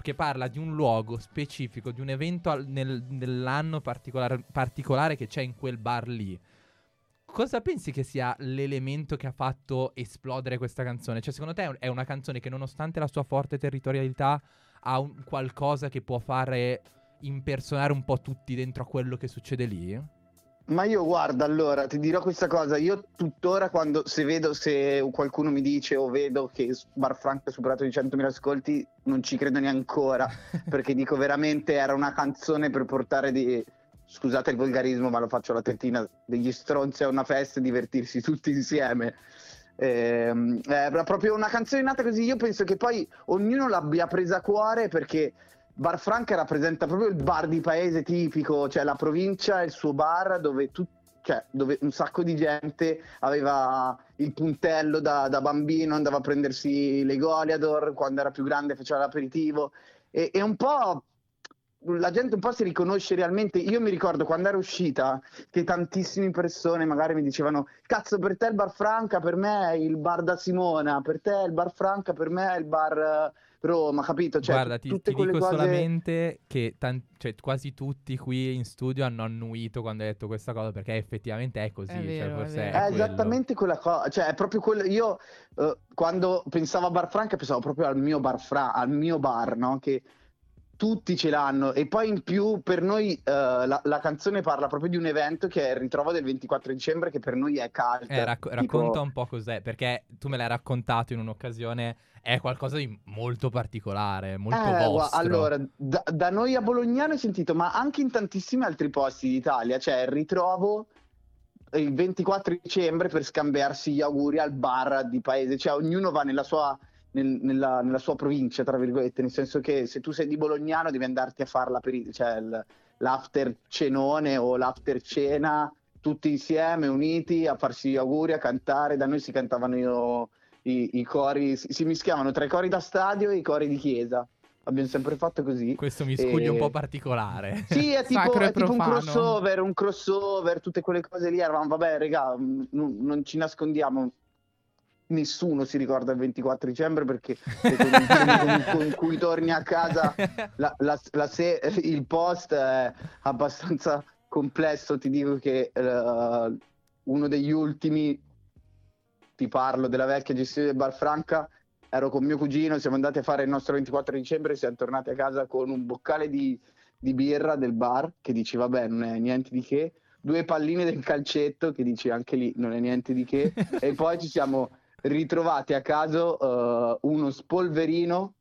che parla di un luogo specifico, di un evento al- nel- nell'anno particolar- particolare che c'è in quel bar lì. Cosa pensi che sia l'elemento che ha fatto esplodere questa canzone? Cioè, secondo te è un- è una canzone che, nonostante la sua forte territorialità, ha un qualcosa che può fare impersonare un po' tutti dentro a quello che succede lì? Ma io guarda, allora ti dirò questa cosa, io tuttora quando se vedo se qualcuno mi dice o vedo che Bar Franco ha superato i 100.000 ascolti, non ci credo neanche ancora, perché dico veramente era una canzone per portare di scusate il volgarismo, ma lo faccio alla tettina, degli stronzi a una festa e divertirsi tutti insieme. Ehm, era proprio una canzone nata così, io penso che poi ognuno l'abbia presa a cuore perché Bar Franca rappresenta proprio il bar di paese tipico, cioè la provincia e il suo bar dove, tu- cioè, dove un sacco di gente aveva il puntello da, da bambino, andava a prendersi le Goliador, quando era più grande faceva l'aperitivo e, e un po' la gente un po' si riconosce realmente. Io mi ricordo quando era uscita che tantissime persone magari mi dicevano: Cazzo, per te il bar Franca, per me è il bar da Simona, per te il bar Franca, per me è il bar eh, Roma, capito? Cioè, Guarda, ti, tutte ti quelle dico cose... solamente che tan- cioè, quasi tutti qui in studio hanno annuito quando hai detto questa cosa, perché effettivamente è così. È cioè, vero, è forse vero. è È quello. esattamente quella cosa, cioè è proprio quello. Io eh, quando pensavo a Bar Franca pensavo proprio al mio bar, fra- al mio bar, no? Che tutti ce l'hanno e poi in più per noi eh, la, la canzone parla proprio di un evento che è il ritrovo del 24 dicembre che per noi è caldo. Eh, racco- Tipo- racconta un po' cos'è, perché tu me l'hai raccontato in un'occasione, è qualcosa di molto particolare, molto Eh, vostro. allora, da, da noi a Bolognano ho sentito, ma anche in tantissimi altri posti d'Italia, cioè il ritrovo il 24 dicembre per scambiarsi gli auguri al bar di paese, cioè ognuno va nella sua, nel- nella, nella sua provincia, tra virgolette, nel senso che se tu sei di Bolognano devi andarti a fare l'aperi- cioè il- l'after cenone o l'after cena tutti insieme, uniti, a farsi gli auguri, a cantare, da noi si cantavano io i, i cori, si, si mischiavano tra i cori da stadio e i cori di chiesa. Abbiamo sempre fatto così. Questo miscuglio un E- po' particolare. Sì, è tipo, è tipo un crossover, un crossover, tutte quelle cose lì. Eravamo, vabbè, mh, non, non ci nascondiamo. Nessuno si ricorda il 24 dicembre perché le condizioni con, con cui torni a casa la- la- la se- il post è abbastanza complesso. Ti dico che eh, uno degli ultimi, ti parlo della vecchia gestione del Bar Franca, ero con mio cugino, siamo andati a fare il nostro 24 dicembre, siamo tornati a casa con un boccale di, di birra del bar che dici vabbè non è niente di che, due palline del calcetto che dici anche lì non è niente di che e poi ci siamo ritrovati a caso eh, uno spolverino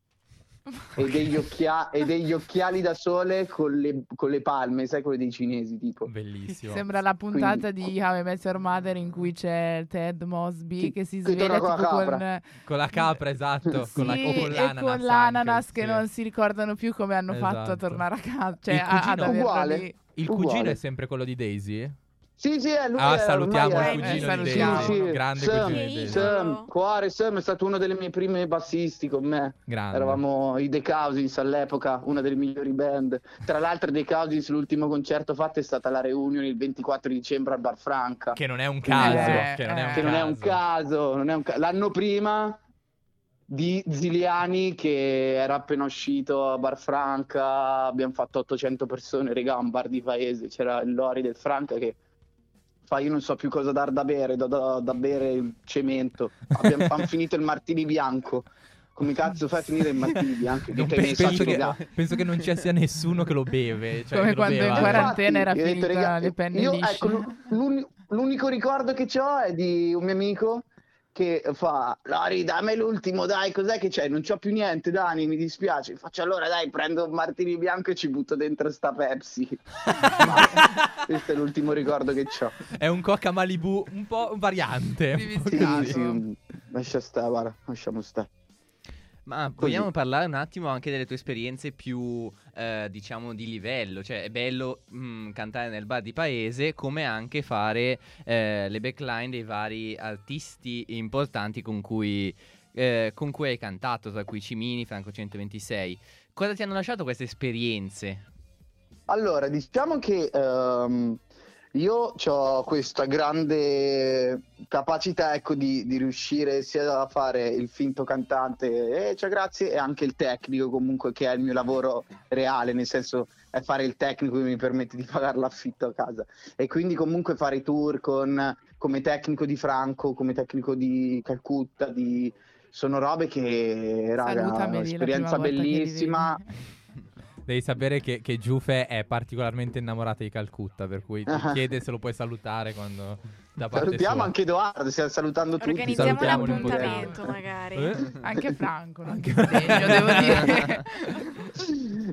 e degli, occhia- e degli occhiali da sole con le, con le palme, sai quelli dei cinesi tipo. Bellissimo. Sembra la puntata Quindi- di How I Met Your Mother in cui c'è Ted Mosby Che- che si sveglia con la con, capra. Con la capra, esatto. Sì, con la, o con e l'ananas. con l'ananas anche, che sì. non si ricordano più come hanno fatto a Esatto. tornare a casa, cioè Il a- ad averlo Uguale. lì. Il Uguale. cugino è sempre quello di Daisy? Sì, sì, è lui. Ah, salutiamo il cugino eh, di. Daisy. Sì, sì. Grande Sam, cugino di sì. Sam, cuore, Sam è stato uno delle mie prime bassisti con me. Grande. Eravamo i The Cousins all'epoca, una delle migliori band. Tra l'altro, The Cousins, l'ultimo concerto fatto è stata la reunion il 24 dicembre al Bar Franca. Che non è un caso. Eh, che non è un eh. Che non è un caso. caso, non è un ca- l'anno prima di Ziliani che era appena uscito a Bar Franca, abbiamo fatto 800 persone, regà, un bar di paese, c'era il Lori del Franca che fa io non so più cosa dar da bere, da, da- da bere il cemento, abbiamo han finito il martini bianco. Come cazzo fai a finire il martini bianco? Che penso, che, penso che non ci sia nessuno che lo beve. Cioè Come quando in beva. quarantena era Infatti, ho detto, finita "Raga, le penne io, lisce." ecco, l'u- l'uni- l'unico ricordo che ho è di un mio amico che fa Lori dammi l'ultimo dai cos'è che c'è? Non c'ho più niente Dani mi dispiace. Faccio allora dai prendo un martini bianco e ci butto dentro sta Pepsi. Questo è l'ultimo ricordo che ho È un coca Malibu un po' variante. sì, sì, lascia stare guarda lasciamo stare Ma vogliamo parlare un attimo anche delle tue esperienze più, eh, diciamo, di livello? Cioè, è bello mm, cantare nel bar di paese, come anche fare eh, le backline dei vari artisti importanti con cui, eh, con cui hai cantato, tra cui Cimini, Franco 126. Cosa ti hanno lasciato queste esperienze? Allora, diciamo che ehm, io ho questa grande capacità ecco, di, di riuscire sia a fare il finto cantante, eh, cioè, grazie, e anche il tecnico comunque che è il mio lavoro reale, nel senso è fare il tecnico che mi permette di pagare l'affitto a casa. E quindi comunque fare i tour con, come tecnico di Franco, come tecnico di Calcutta, di... sono robe che, raga, la un'esperienza bellissima. Devi sapere che, che Giuffe è particolarmente innamorata di Calcutta, per cui ti chiede se lo puoi salutare quando da parte Salutiamo sua. anche Edoardo, stiamo salutando tutti. Organizziamo un salutiamo un appuntamento magari. Eh? Anche Franco, non Anche- ti sdegno, devo dire.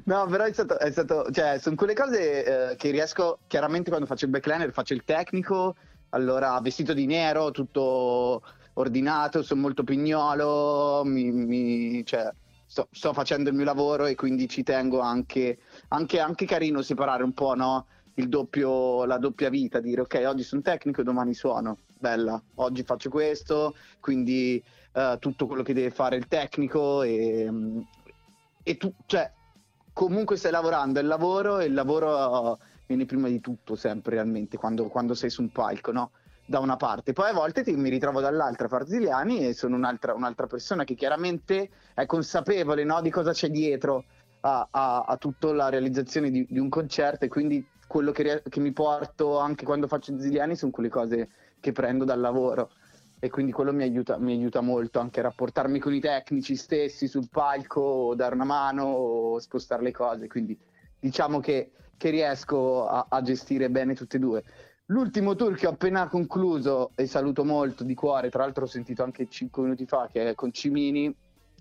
No, però è stato, è stato cioè, sono quelle cose eh, che riesco, chiaramente quando faccio il backliner faccio il tecnico, allora vestito di nero, tutto ordinato, sono molto pignolo, mi, mi- cioè, sto, sto facendo il mio lavoro e quindi ci tengo anche, anche, anche carino separare un po', no? Doppio, la doppia vita, dire ok, oggi sono tecnico e domani suono, bella, oggi faccio questo, quindi eh, tutto quello che deve fare il tecnico e, e tu, cioè, comunque stai lavorando, è il lavoro e il lavoro viene prima di tutto sempre realmente quando, quando sei su un palco, no? Da una parte, poi a volte ti- mi ritrovo dall'altra Farziliani e sono un'altra, un'altra persona che chiaramente è consapevole no, di cosa c'è dietro a, a, a tutta la realizzazione di, di un concerto e quindi quello che, che mi porto anche quando faccio Ziliani sono quelle cose che prendo dal lavoro e quindi quello mi aiuta, mi aiuta molto anche a rapportarmi con i tecnici stessi sul palco, dare una mano o spostare le cose, quindi diciamo che, che riesco a, a gestire bene tutte e due. L'ultimo tour che ho appena concluso e saluto molto di cuore, tra l'altro ho sentito anche 5 minuti fa che è con Cimini,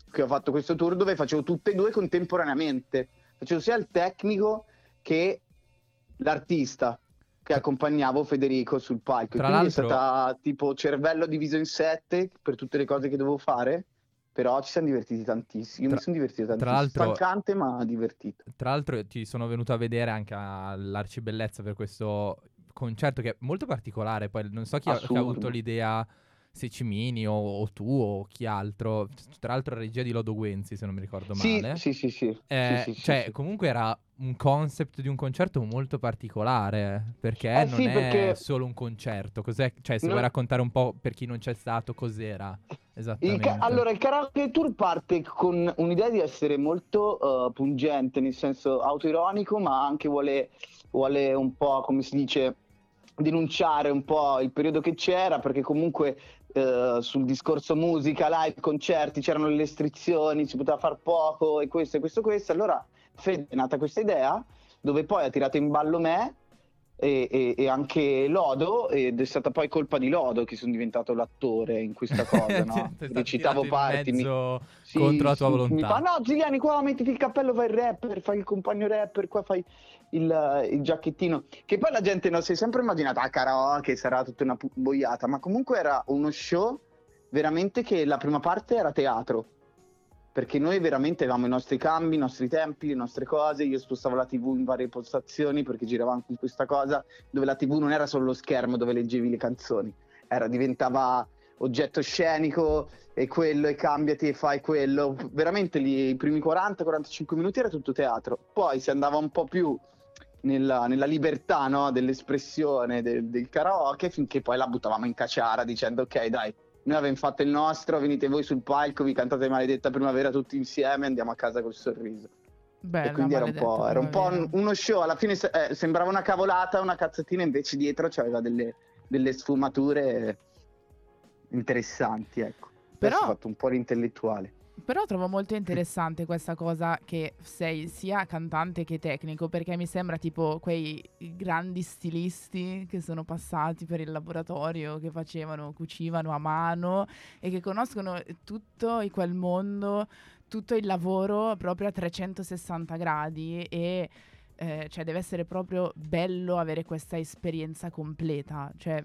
che ho fatto questo tour dove facevo tutte e due contemporaneamente, facevo sia il tecnico che l'artista che accompagnavo Federico sul palco. Tra quindi l'altro- è stata tipo cervello diviso in sette per tutte le cose che dovevo fare. Però ci siamo divertiti tantissimo. Io Tra- mi sono divertito tra tantissimo. l'altro- Stancante, ma divertito. Tra l'altro ti sono venuto a vedere anche all'Arcibellezza per questo concerto che è molto particolare. Poi non so chi ha, chi ha avuto l'idea, se Cimini o, o tu o chi altro, tra l'altro regia di Lodo Guenzi se non mi ricordo Sì, male. sì, sì, sì. Eh, Sì, sì, sì, cioè, sì. comunque era un concept di un concerto molto particolare, perché Eh non sì, è perché- solo un concerto. Cos'è, cioè, se No. vuoi raccontare un po' per chi non c'è stato, cos'era esattamente? ca- allora, il karaoke tour parte con un'idea di essere molto eh, pungente, nel senso autoironico, ma anche vuole, vuole un po', come si dice, denunciare un po' il periodo che c'era, perché comunque eh, sul discorso musica, live, concerti, c'erano le restrizioni, si poteva far poco e questo e questo e questo. Allora Fede è nata questa idea, dove poi ha tirato in ballo me e, e- e anche Lodo, ed è stata poi colpa di Lodo che sono diventato l'attore in questa cosa, no? Recitavo parti, mi- mezzo sì, contro la tua volontà. Mi fa, no, Giuliani, qua mettiti il cappello, fai il rapper, fai il compagno rapper, qua fai il, il giacchettino. Che poi la gente non si è sempre immaginata, ah, karaoke, sarà tutta una boiata, ma comunque era uno show veramente che la prima parte era teatro. Perché noi veramente avevamo i nostri cambi, i nostri tempi, le nostre cose. Io spostavo la TV in varie postazioni perché giravamo con questa cosa dove la TV non era solo lo schermo dove leggevi le canzoni, era, diventava oggetto scenico e quello e cambiati e fai quello. Veramente lì i primi 40-45 minuti era tutto teatro. Poi si andava un po' più nella, nella libertà no, dell'espressione del, del karaoke finché poi la buttavamo in caciara dicendo ok dai, noi abbiamo fatto il nostro, venite voi sul palco, vi cantate Maledetta Primavera tutti insieme e andiamo a casa col sorriso. Bella, e quindi era un po', era un po' uno show, alla fine eh, sembrava una cavolata, una cazzatina, invece dietro c'aveva delle, delle sfumature interessanti, ecco. Però- Adesso ho fatto un po' l'intellettuale. Però trovo molto interessante questa cosa che sei sia cantante che tecnico, perché mi sembra tipo quei grandi stilisti che sono passati per il laboratorio, che facevano, cucivano a mano e che conoscono tutto quel mondo, tutto il lavoro proprio a 360 gradi e eh, cioè deve essere proprio bello avere questa esperienza completa, cioè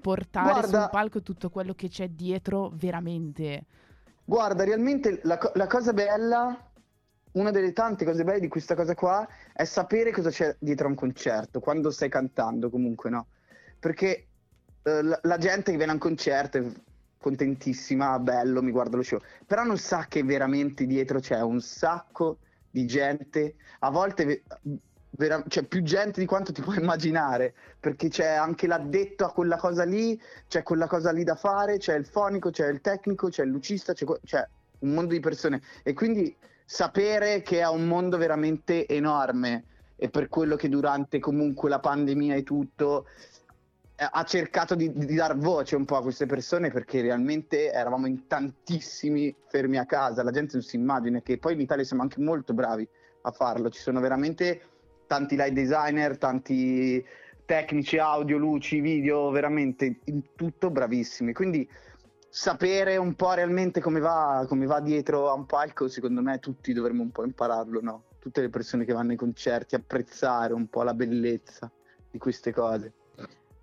portare Guarda- sul palco tutto quello che c'è dietro veramente. Guarda, realmente la, la cosa bella, una delle tante cose belle di questa cosa qua, è sapere cosa c'è dietro a un concerto, quando stai cantando comunque, no? Perché eh, la, la gente che viene a un concerto è contentissima, bello, mi guarda lo show, però non sa che veramente dietro c'è un sacco di gente, a volte vera- c'è più gente di quanto ti puoi immaginare, perché c'è anche l'addetto a quella cosa lì, c'è quella cosa lì da fare, c'è il fonico, c'è il tecnico, c'è il lucista, c'è, que- c'è un mondo di persone. E quindi sapere che è un mondo veramente enorme e per quello che durante comunque la pandemia e tutto eh, ha cercato di, di dar voce un po' a queste persone perché realmente eravamo in tantissimi fermi a casa, la gente non si immagina che poi in Italia siamo anche molto bravi a farlo, ci sono veramente tanti light designer, tanti tecnici audio, luci, video, veramente in tutto bravissimi. Quindi sapere un po' realmente come va, come va dietro a un palco, secondo me tutti dovremmo un po' impararlo, no? Tutte le persone che vanno ai concerti, apprezzare un po' la bellezza di queste cose.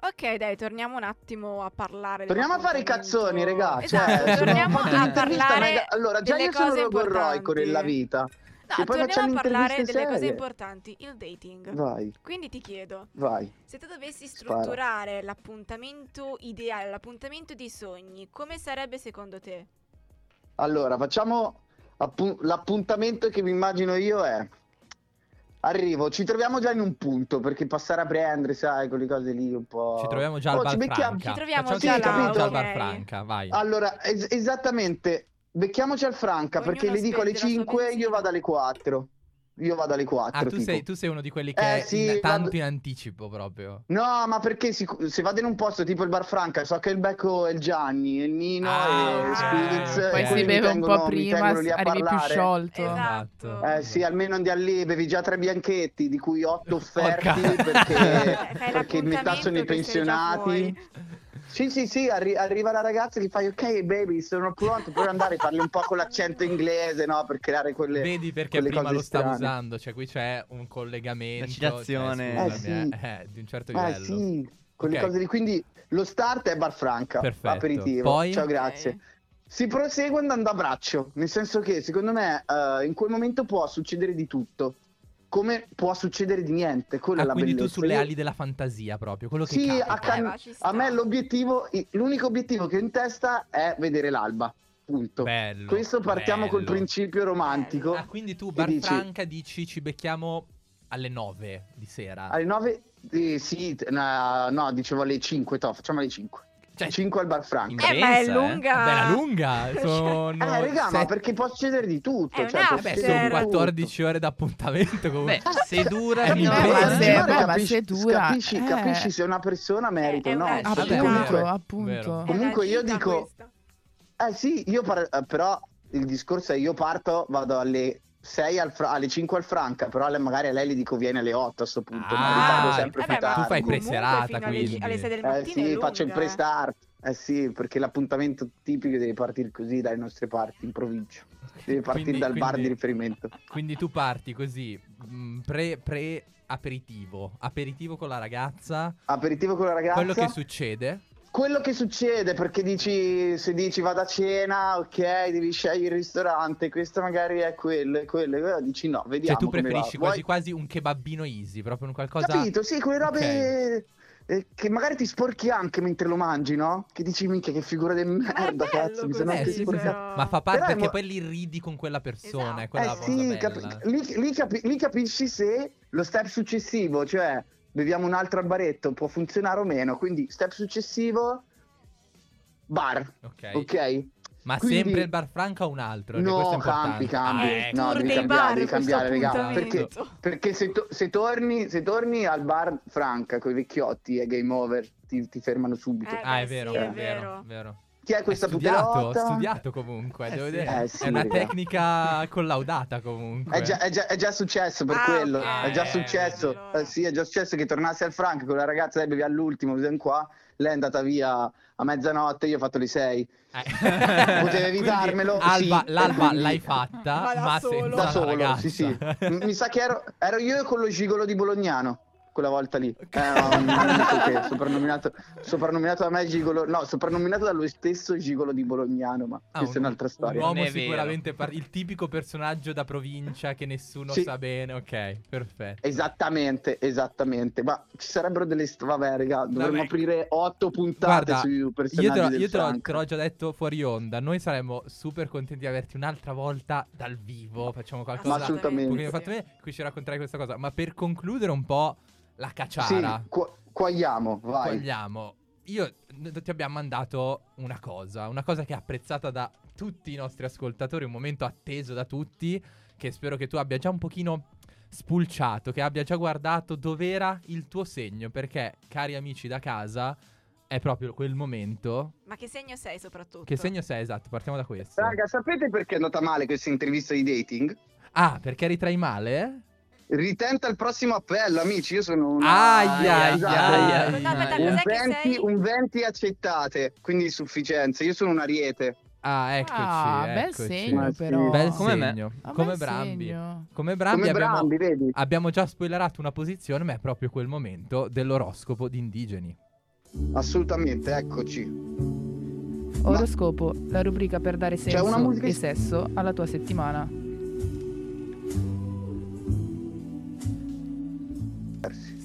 Ok, dai, torniamo un attimo a parlare. Torniamo a fare i cazzoni, regà. Esatto, Cioè, torniamo a parlare mega- Allora, già io sono logorroico importanti. nella vita. No, Se poi torniamo a parlare delle cose serie. importanti, il dating. Vai, Quindi ti chiedo, vai. se tu dovessi Spara. strutturare l'appuntamento ideale, l'appuntamento dei sogni, come sarebbe secondo te? Allora, facciamo appu- l'appuntamento che mi immagino io è arrivo, ci troviamo già in un punto perché passare a prendere, sai, quelle cose lì un po'. Ci troviamo già al Oh, Bar ci. Ci troviamo Facciamo già là, al Bar ok. Franca, vai. Allora, es- esattamente, becchiamoci al Franca Ognuno perché le dico alle spende la sua 5 io vado alle 4. Io vado alle 4. Ah, tu tipo. sei, tu sei uno di quelli Eh, che è sì, in- tanto vado- in anticipo proprio. No, ma perché sic- se vado in un posto tipo il Bar Franca, so che il becco è il Gianni, il Nino Ah, e Spirits. ok. e Poi Eh, si beve un po' prima, tengono lì a arrivi più sciolto. Esatto. Eh sì, almeno andiamo lì, bevi già tre bianchetti, di cui otto offerti perché, perché metà sono i pensionati. Sì, sì, sì, arri- arriva la ragazza che fai ok baby, sono pronto, puoi andare, parli un po' con l'accento inglese, no? Per creare quelle... Vedi perché quelle prima cose lo stavo strane. usando, cioè qui c'è un collegamento, La citazione. cioè, Eh, sì. eh, eh, di un certo Eh livello. sì, quelle Ok. cose lì. Quindi lo start è Bar Franca, Perfetto. aperitivo. Poi? Ciao, grazie. Si prosegue andando a braccio, nel senso che secondo me eh, in quel momento può succedere di tutto. Come può succedere di niente. Quella è Ah, la quindi tu bellezza. sulle Io- ali della fantasia proprio, quello che Sì, a, can- Eh, a me l'obiettivo, l'unico obiettivo che ho in testa è vedere l'alba. Punto. Bello. Questo partiamo col bello. principio romantico. Ah, quindi tu, Che Bar dici? Franca, dici ci becchiamo alle 9 di sera. Alle 9, eh, sì, no, no, dicevo alle 5, toh, facciamo alle 5. Cioè, 5 al Bar Franca. In- Eh, ma è eh? lunga. bella lunga. Sono Eh, regà, ma sette- perché può succedere di tutto. È cioè, after. sono succedere di tutto. 14 ore d'appuntamento comunque. Beh, se dura Eh, fino mi a pesa. Allora, se- beh, ma capisci, se dura, capisci, eh. capisci se una persona merita o Eh, no. eh, appunto, vero, appunto. Comunque io dico- questa. Eh sì, io par- eh, però il discorso è io parto, vado alle 6 al Fra- alle 5 al Franca, però le- magari a lei le dico vieni alle 8 a sto punto, ma Ah, sempre Eh più beh, ma tu tardi. fai preserata, fino alle, quindi. alle 6 del Eh mattino è sì, faccio il eh. pre-start. Eh sì, perché l'appuntamento tipico deve partire così dalle nostre parti, in provincia. Deve partire Quindi- dal bar quindi- di riferimento. Quindi tu parti così, mh, pre, pre aperitivo, aperitivo con la ragazza. Aperitivo con la ragazza. Quello che succede? Quello che succede perché dici se dici vado a cena, ok, devi scegliere il ristorante, questo magari è quello e quello, quello, dici no, vediamo. Cioè tu preferisci Vuoi- quasi quasi un kebabino easy, proprio un qualcosa Capito, sì, quelle robe eh, che magari ti sporchi anche mentre lo mangi, no? Che dici minchia che figura di merda, cazzo, mi sono così, Eh, anche sì, sporcato. però. Ma fa parte perché mo- poi lì ridi con quella persona, Esatto. quella Eh sì, capi- lì, lì capi- lì capisci se lo step successivo, cioè beviamo un altro al baretto, può funzionare o meno. Quindi step successivo, bar, Ok. ok? Ma Quindi- sempre il bar franca o un altro? È No, cambi, cambi. Ah, ecco. No, devi dei cambiare, devi cambiare, raga. appuntamento. Perché, perché se, to- se torni, se torni al bar Franca con i vecchiotti è game over, ti, ti fermano subito. Eh, Ah, è vero, sì, è è vero, vero. vero. Chi è questa È studiato, puterotta? studiato comunque, Eh devo sì. dire. Eh sì, è una tecnica collaudata comunque. È già, è già- è già successo per Ah, quello. ok. È già Eh, successo. allora. Eh, sì, è già successo che tornassi al Franca con la ragazza, lei beveva all'ultimo, viene qua. Lei è andata via a mezzanotte, io ho fatto le sei. Eh. Potevi evitarmelo, Quindi, Alba, sì, l'alba quindi- l'hai fatta, Ma da ma solo. senza Da solo, sì, sì. Mi sa che ero, ero io con lo gigolo di Bolognano. Quella volta lì, Ok. Eh, un amico che soprannominato, soprannominato da me Gigolo, no, soprannominato dallo stesso Gigolo di Bolognano, ma Ah, questa è un- un'altra storia. Un uomo è sicuramente par- il tipico personaggio da provincia che nessuno Sì. sa bene. Ok, perfetto. Esattamente, esattamente. Ma ci sarebbero delle. Vabbè, raga, dovremmo Vabbè. aprire otto puntate Guarda, sui Io, personaggi te, lo- del io te, l'ho, te l'ho già detto fuori onda. Noi saremmo super contenti di averti un'altra volta dal vivo. Facciamo Ma qualcosa. assolutamente. fatto bene, qui ci racconterai questa cosa. Ma per concludere un po' la Sì, cacciara, qua- quagliamo, vai. vogliamo. Io ti abbiamo mandato una cosa, una cosa che è apprezzata da tutti i nostri ascoltatori, un momento atteso da tutti, che spero che tu abbia già un pochino spulciato, che abbia già guardato dov'era il tuo segno, perché cari amici da casa è proprio quel momento. Ma che segno sei soprattutto? Che segno sei esatto? Partiamo da questo. Raga, sapete perché è andata male questa intervista di dating? Ah, perché ritrai male? Ritenta il prossimo appello, amici. Io sono una. Aia, aia, aia. Un cos'è che 20, sei? un 20 accettate, quindi sufficienza. Io sono un ariete. Ah, eccoci. Ah, bel eccoci. segno Ma sì. però. Bel Come me. segno. Ah, Come bel Brambi. segno. Come Brambi Come abbiamo, Brambi, vedi? abbiamo già spoilerato una posizione, ma è proprio quel momento dell'oroscopo di indigeni. Assolutamente, eccoci. Oroscopo, la rubrica per dare senso e sesso alla tua settimana.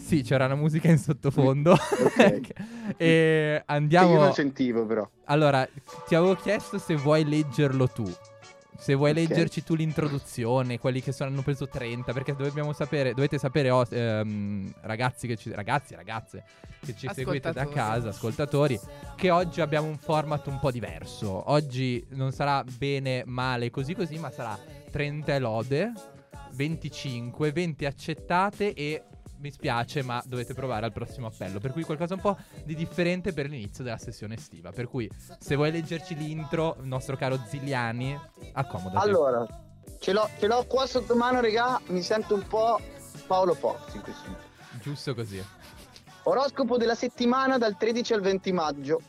Sì, c'era una musica in sottofondo. Ok. e Che andiamo. io non sentivo, però. Allora, ti avevo chiesto se vuoi leggerlo tu. Se vuoi Ok. leggerci tu l'introduzione, quelli che sono, hanno preso 30, perché dobbiamo sapere, dovete sapere, oh, ehm, ragazzi, che ci, ragazzi, ragazze, che ci seguite da casa, ascoltatori, che oggi abbiamo un format un po' diverso. Oggi non sarà bene, male, così così, ma sarà 30 lode, 25, 20 accettate e mi spiace, ma dovete provare al prossimo appello. Per cui qualcosa un po' di differente per l'inizio della sessione estiva. Per cui, se vuoi leggerci l'intro, il nostro caro Ziliani, accomodati. Allora, ce l'ho, ce l'ho qua sotto mano, regà. Mi sento un po' Paolo Pozzi in questo momento. Giusto così. Oroscopo della settimana dal 13 al 20 maggio.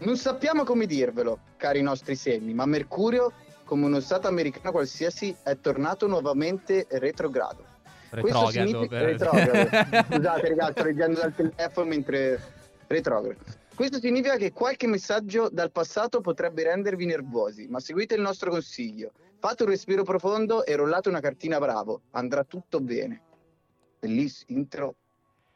Non sappiamo come dirvelo, cari nostri segni, ma Mercurio, come uno stato americano qualsiasi, è tornato nuovamente retrogrado. Questo Retrogrado. significa per- retrogrado. Scusate, ragazzi, sto leggendo dal telefono mentre retrogrado. Questo significa che qualche messaggio dal passato potrebbe rendervi nervosi, ma seguite il nostro consiglio. Fate un respiro profondo e rollate una cartina bravo. Andrà tutto bene. Bellissimo, intro.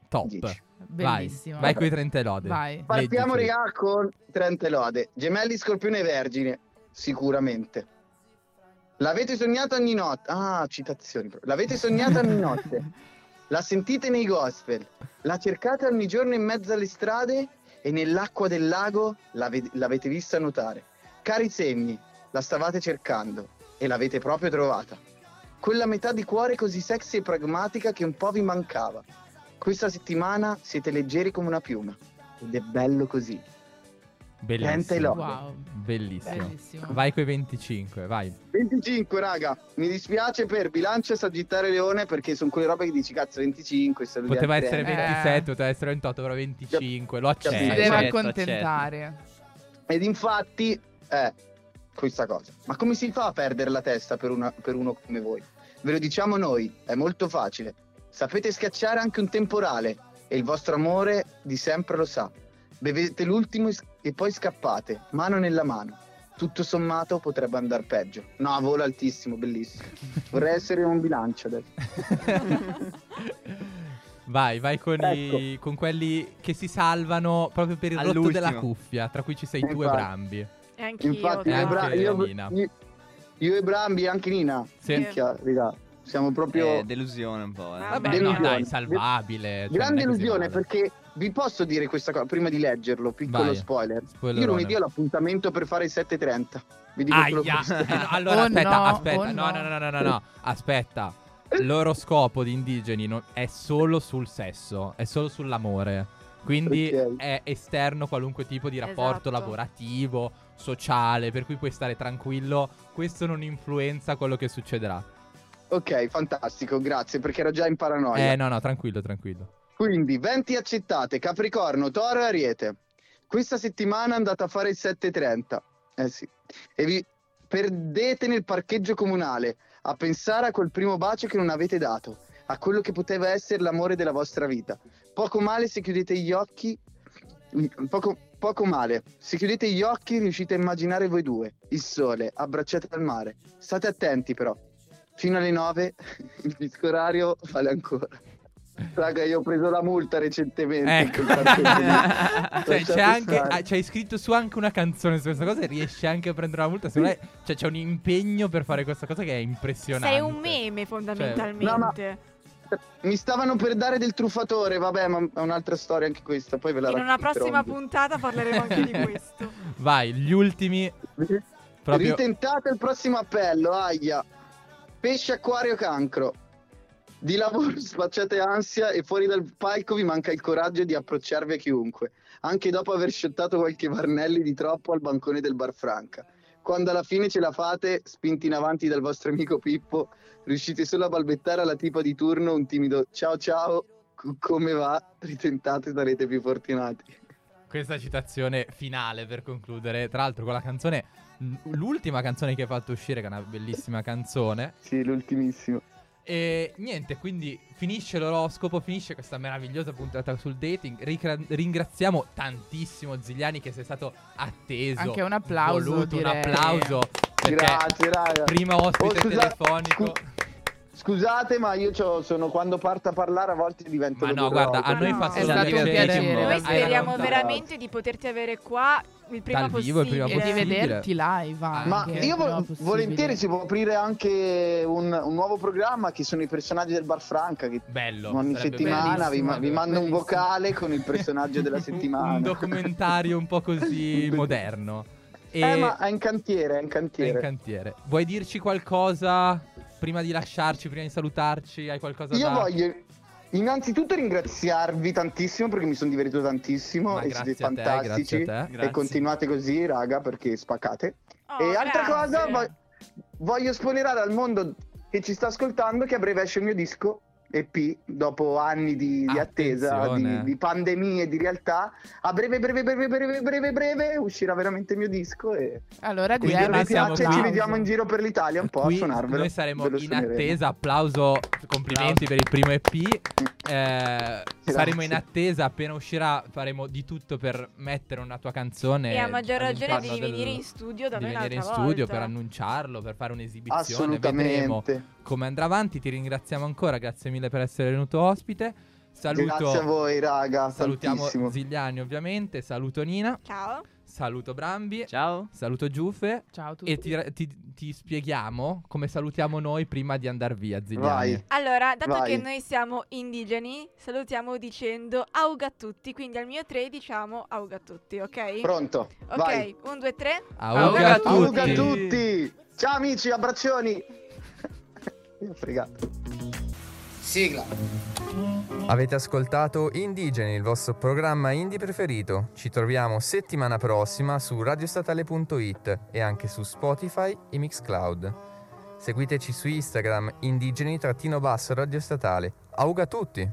Top. 10. Bellissimo. Vai, vai con i 30 lode. Vai. Partiamo, regà, con Trente lode. Gemelli, Scorpione e Vergine, sicuramente. L'avete sognata ogni notte. Ah, citazioni. L'avete sognata ogni notte. La sentite nei gospel. La cercate ogni giorno in mezzo alle strade e nell'acqua del lago l'ave- l'avete vista nuotare. Cari segni, la stavate cercando e l'avete proprio trovata. Quella metà di cuore così sexy e pragmatica che un po' vi mancava. Questa settimana siete leggeri come una piuma. Ed è bello così. Bellissimo. Wow. Bellissimo. Bellissimo. Vai coi 25, vai. 25 raga, mi dispiace per bilancia Sagittario Leone perché sono quelle robe che dici cazzo 25 saluti Poteva essere treno. Eh. 27, poteva essere 28, però 25. Lo Capito. Si accetto. deve accontentare. Ed infatti è questa cosa. Ma come si fa a perdere la testa per, una- per uno come voi? Ve lo diciamo noi, è molto facile. Sapete schiacciare anche un temporale e il vostro amore di sempre lo sa. Bevete l'ultimo e poi scappate, mano nella mano. Tutto sommato potrebbe andare peggio. No, volo altissimo, bellissimo. Vorrei essere un bilancio adesso. Vai, vai con, i- Ecco. con quelli che si salvano proprio per il rotto All'ultimo. della cuffia, tra cui ci sei tu e. Brambi. E anch'io. Infatti, E io, anche Bra- io- Nina. io- io e Brambi, anche Nina. Sì. Minchia, raga, siamo proprio... Eh, delusione un po', eh. Vabbè, Vabbè, no, delusione. dai, salvabile. cioè, Grande male. perché vi posso dire questa cosa prima di leggerlo, piccolo Vai. spoiler. Spoilerone. Io lunedì ho l'appuntamento per fare il 7.30. Vi dico Aia. allora Oh aspetta, no, aspetta. oh no, no. no, no, no, no. Aspetta. L'oroscopo di indigeni non- è solo sul sesso, è solo sull'amore. Quindi Ok. è esterno qualunque tipo di rapporto Esatto. lavorativo, sociale, per cui puoi stare tranquillo. Questo non influenza quello che succederà. Ok, fantastico, grazie perché ero già in paranoia. Eh, no, no, tranquillo, tranquillo. Quindi, 20 accettate, Capricorno, Toro e Ariete. Questa settimana andate a fare il 7.30. Eh sì. E vi perdete nel parcheggio comunale a pensare a quel primo bacio che non avete dato, a quello che poteva essere l'amore della vostra vita. Poco male se chiudete gli occhi. Poco, poco male. Se chiudete gli occhi riuscite a immaginare voi due, il sole, abbracciati al mare. State attenti però. Fino alle 9 il disco orario vale ancora. Raga, io ho preso la multa recentemente. Ecco. cioè, c'è anche. ah, c'hai scritto su anche una canzone su questa cosa e riesci anche a prendere la multa. Secondo me cioè, c'è un impegno per fare questa cosa che è impressionante. Sei un meme fondamentalmente. No, ma- Mi stavano per dare del truffatore, vabbè, ma è un'altra storia anche questa. Poi ve la In una prossima puntata parleremo anche di questo. Vai, gli ultimi. Proprio. Ritentate il prossimo appello, aia. Pesce, acquario, cancro. Di lavoro spacciate ansia e fuori dal palco vi manca il coraggio di approcciarvi a chiunque, anche dopo aver shottato qualche Varnelli di troppo al bancone del Bar Franca. Quando alla fine ce la fate, spinti in avanti dal vostro amico Pippo, riuscite solo a balbettare alla tipa di turno un timido ciao ciao, c- come va? Ritentate, sarete più fortunati. Questa citazione finale per concludere. Tra l'altro, con la canzone. L'ultima canzone che hai fatto uscire, che è una bellissima canzone. Sì, l'ultimissimo. E niente, quindi finisce l'oroscopo, finisce questa meravigliosa puntata sul dating. Ricra- ringraziamo tantissimo Zigliani che sei stato atteso. Anche un applauso, voluto, un applauso. Perché Grazie, raga. prima ospite Oh, scusa- telefonico. scu- Scusate, ma io c'ho- sono quando parto a parlare a volte divento Ma no, guarda, a noi No, fa solo piacere. Noi speriamo veramente di poterti avere qua il prima Dal vivo, il prima E di possibile. possibile. vederti live anche. Ma io vo- possibile. volentieri si può aprire anche un, un nuovo programma che sono i personaggi del Bar Franca che Bello. ogni settimana vi, ma- vi mando un vocale con il personaggio della settimana. Un documentario un po' così moderno. E Eh, ma è in cantiere, è in è cantiere. in cantiere. Vuoi dirci qualcosa prima di lasciarci, prima di salutarci? Hai qualcosa Io da... voglio innanzitutto ringraziarvi tantissimo perché mi sono divertito tantissimo Ma e siete te, fantastici. E continuate così, raga, perché spaccate. Oh, e altra grazie. cosa, vo- voglio spoilerare al mondo che ci sta ascoltando che a breve esce il mio disco EP dopo anni di, di attesa, di, di, pandemie, di realtà. A breve, breve, breve, breve, breve, breve uscirà veramente il mio disco. E allora direi mi piace, ci vediamo in giro per l'Italia un po' qui a suonarvelo. Noi saremo in attesa. Applauso, complimenti per il primo EP. Eh, saremo in attesa. Appena uscirà, faremo di tutto per mettere una tua canzone. E a maggior ragione devi del... venire in studio da di noi venire in studio per annunciarlo, per fare un'esibizione. Assolutamente. Vedremo come andrà avanti. Ti ringraziamo ancora. Grazie mille per essere venuto ospite. Saluto, Grazie a voi, raga. Salutiamo tantissimo. Zigliani, ovviamente. Saluto Nina. Ciao. Saluto Brambi. Ciao. Saluto Giuffe. Ciao a tutti. E ti, ti, ti, spieghiamo come salutiamo noi prima di andare via, Zigliani. Vai. Allora, dato Vai. che noi siamo indigeni, salutiamo dicendo auga a tutti. Quindi al mio 3 diciamo auga a tutti, ok? Pronto. Ok, Vai. 1, 2, 3. Auga a tutti. Auga a tutti. Ciao amici, abbraccioni. Fregato. Sigla. Avete ascoltato Indigeni, il vostro programma indie preferito. Ci troviamo settimana prossima su radiostatale.it e anche su Spotify e Mixcloud. Seguiteci su Instagram indigeni-radio statale. Auga a tutti!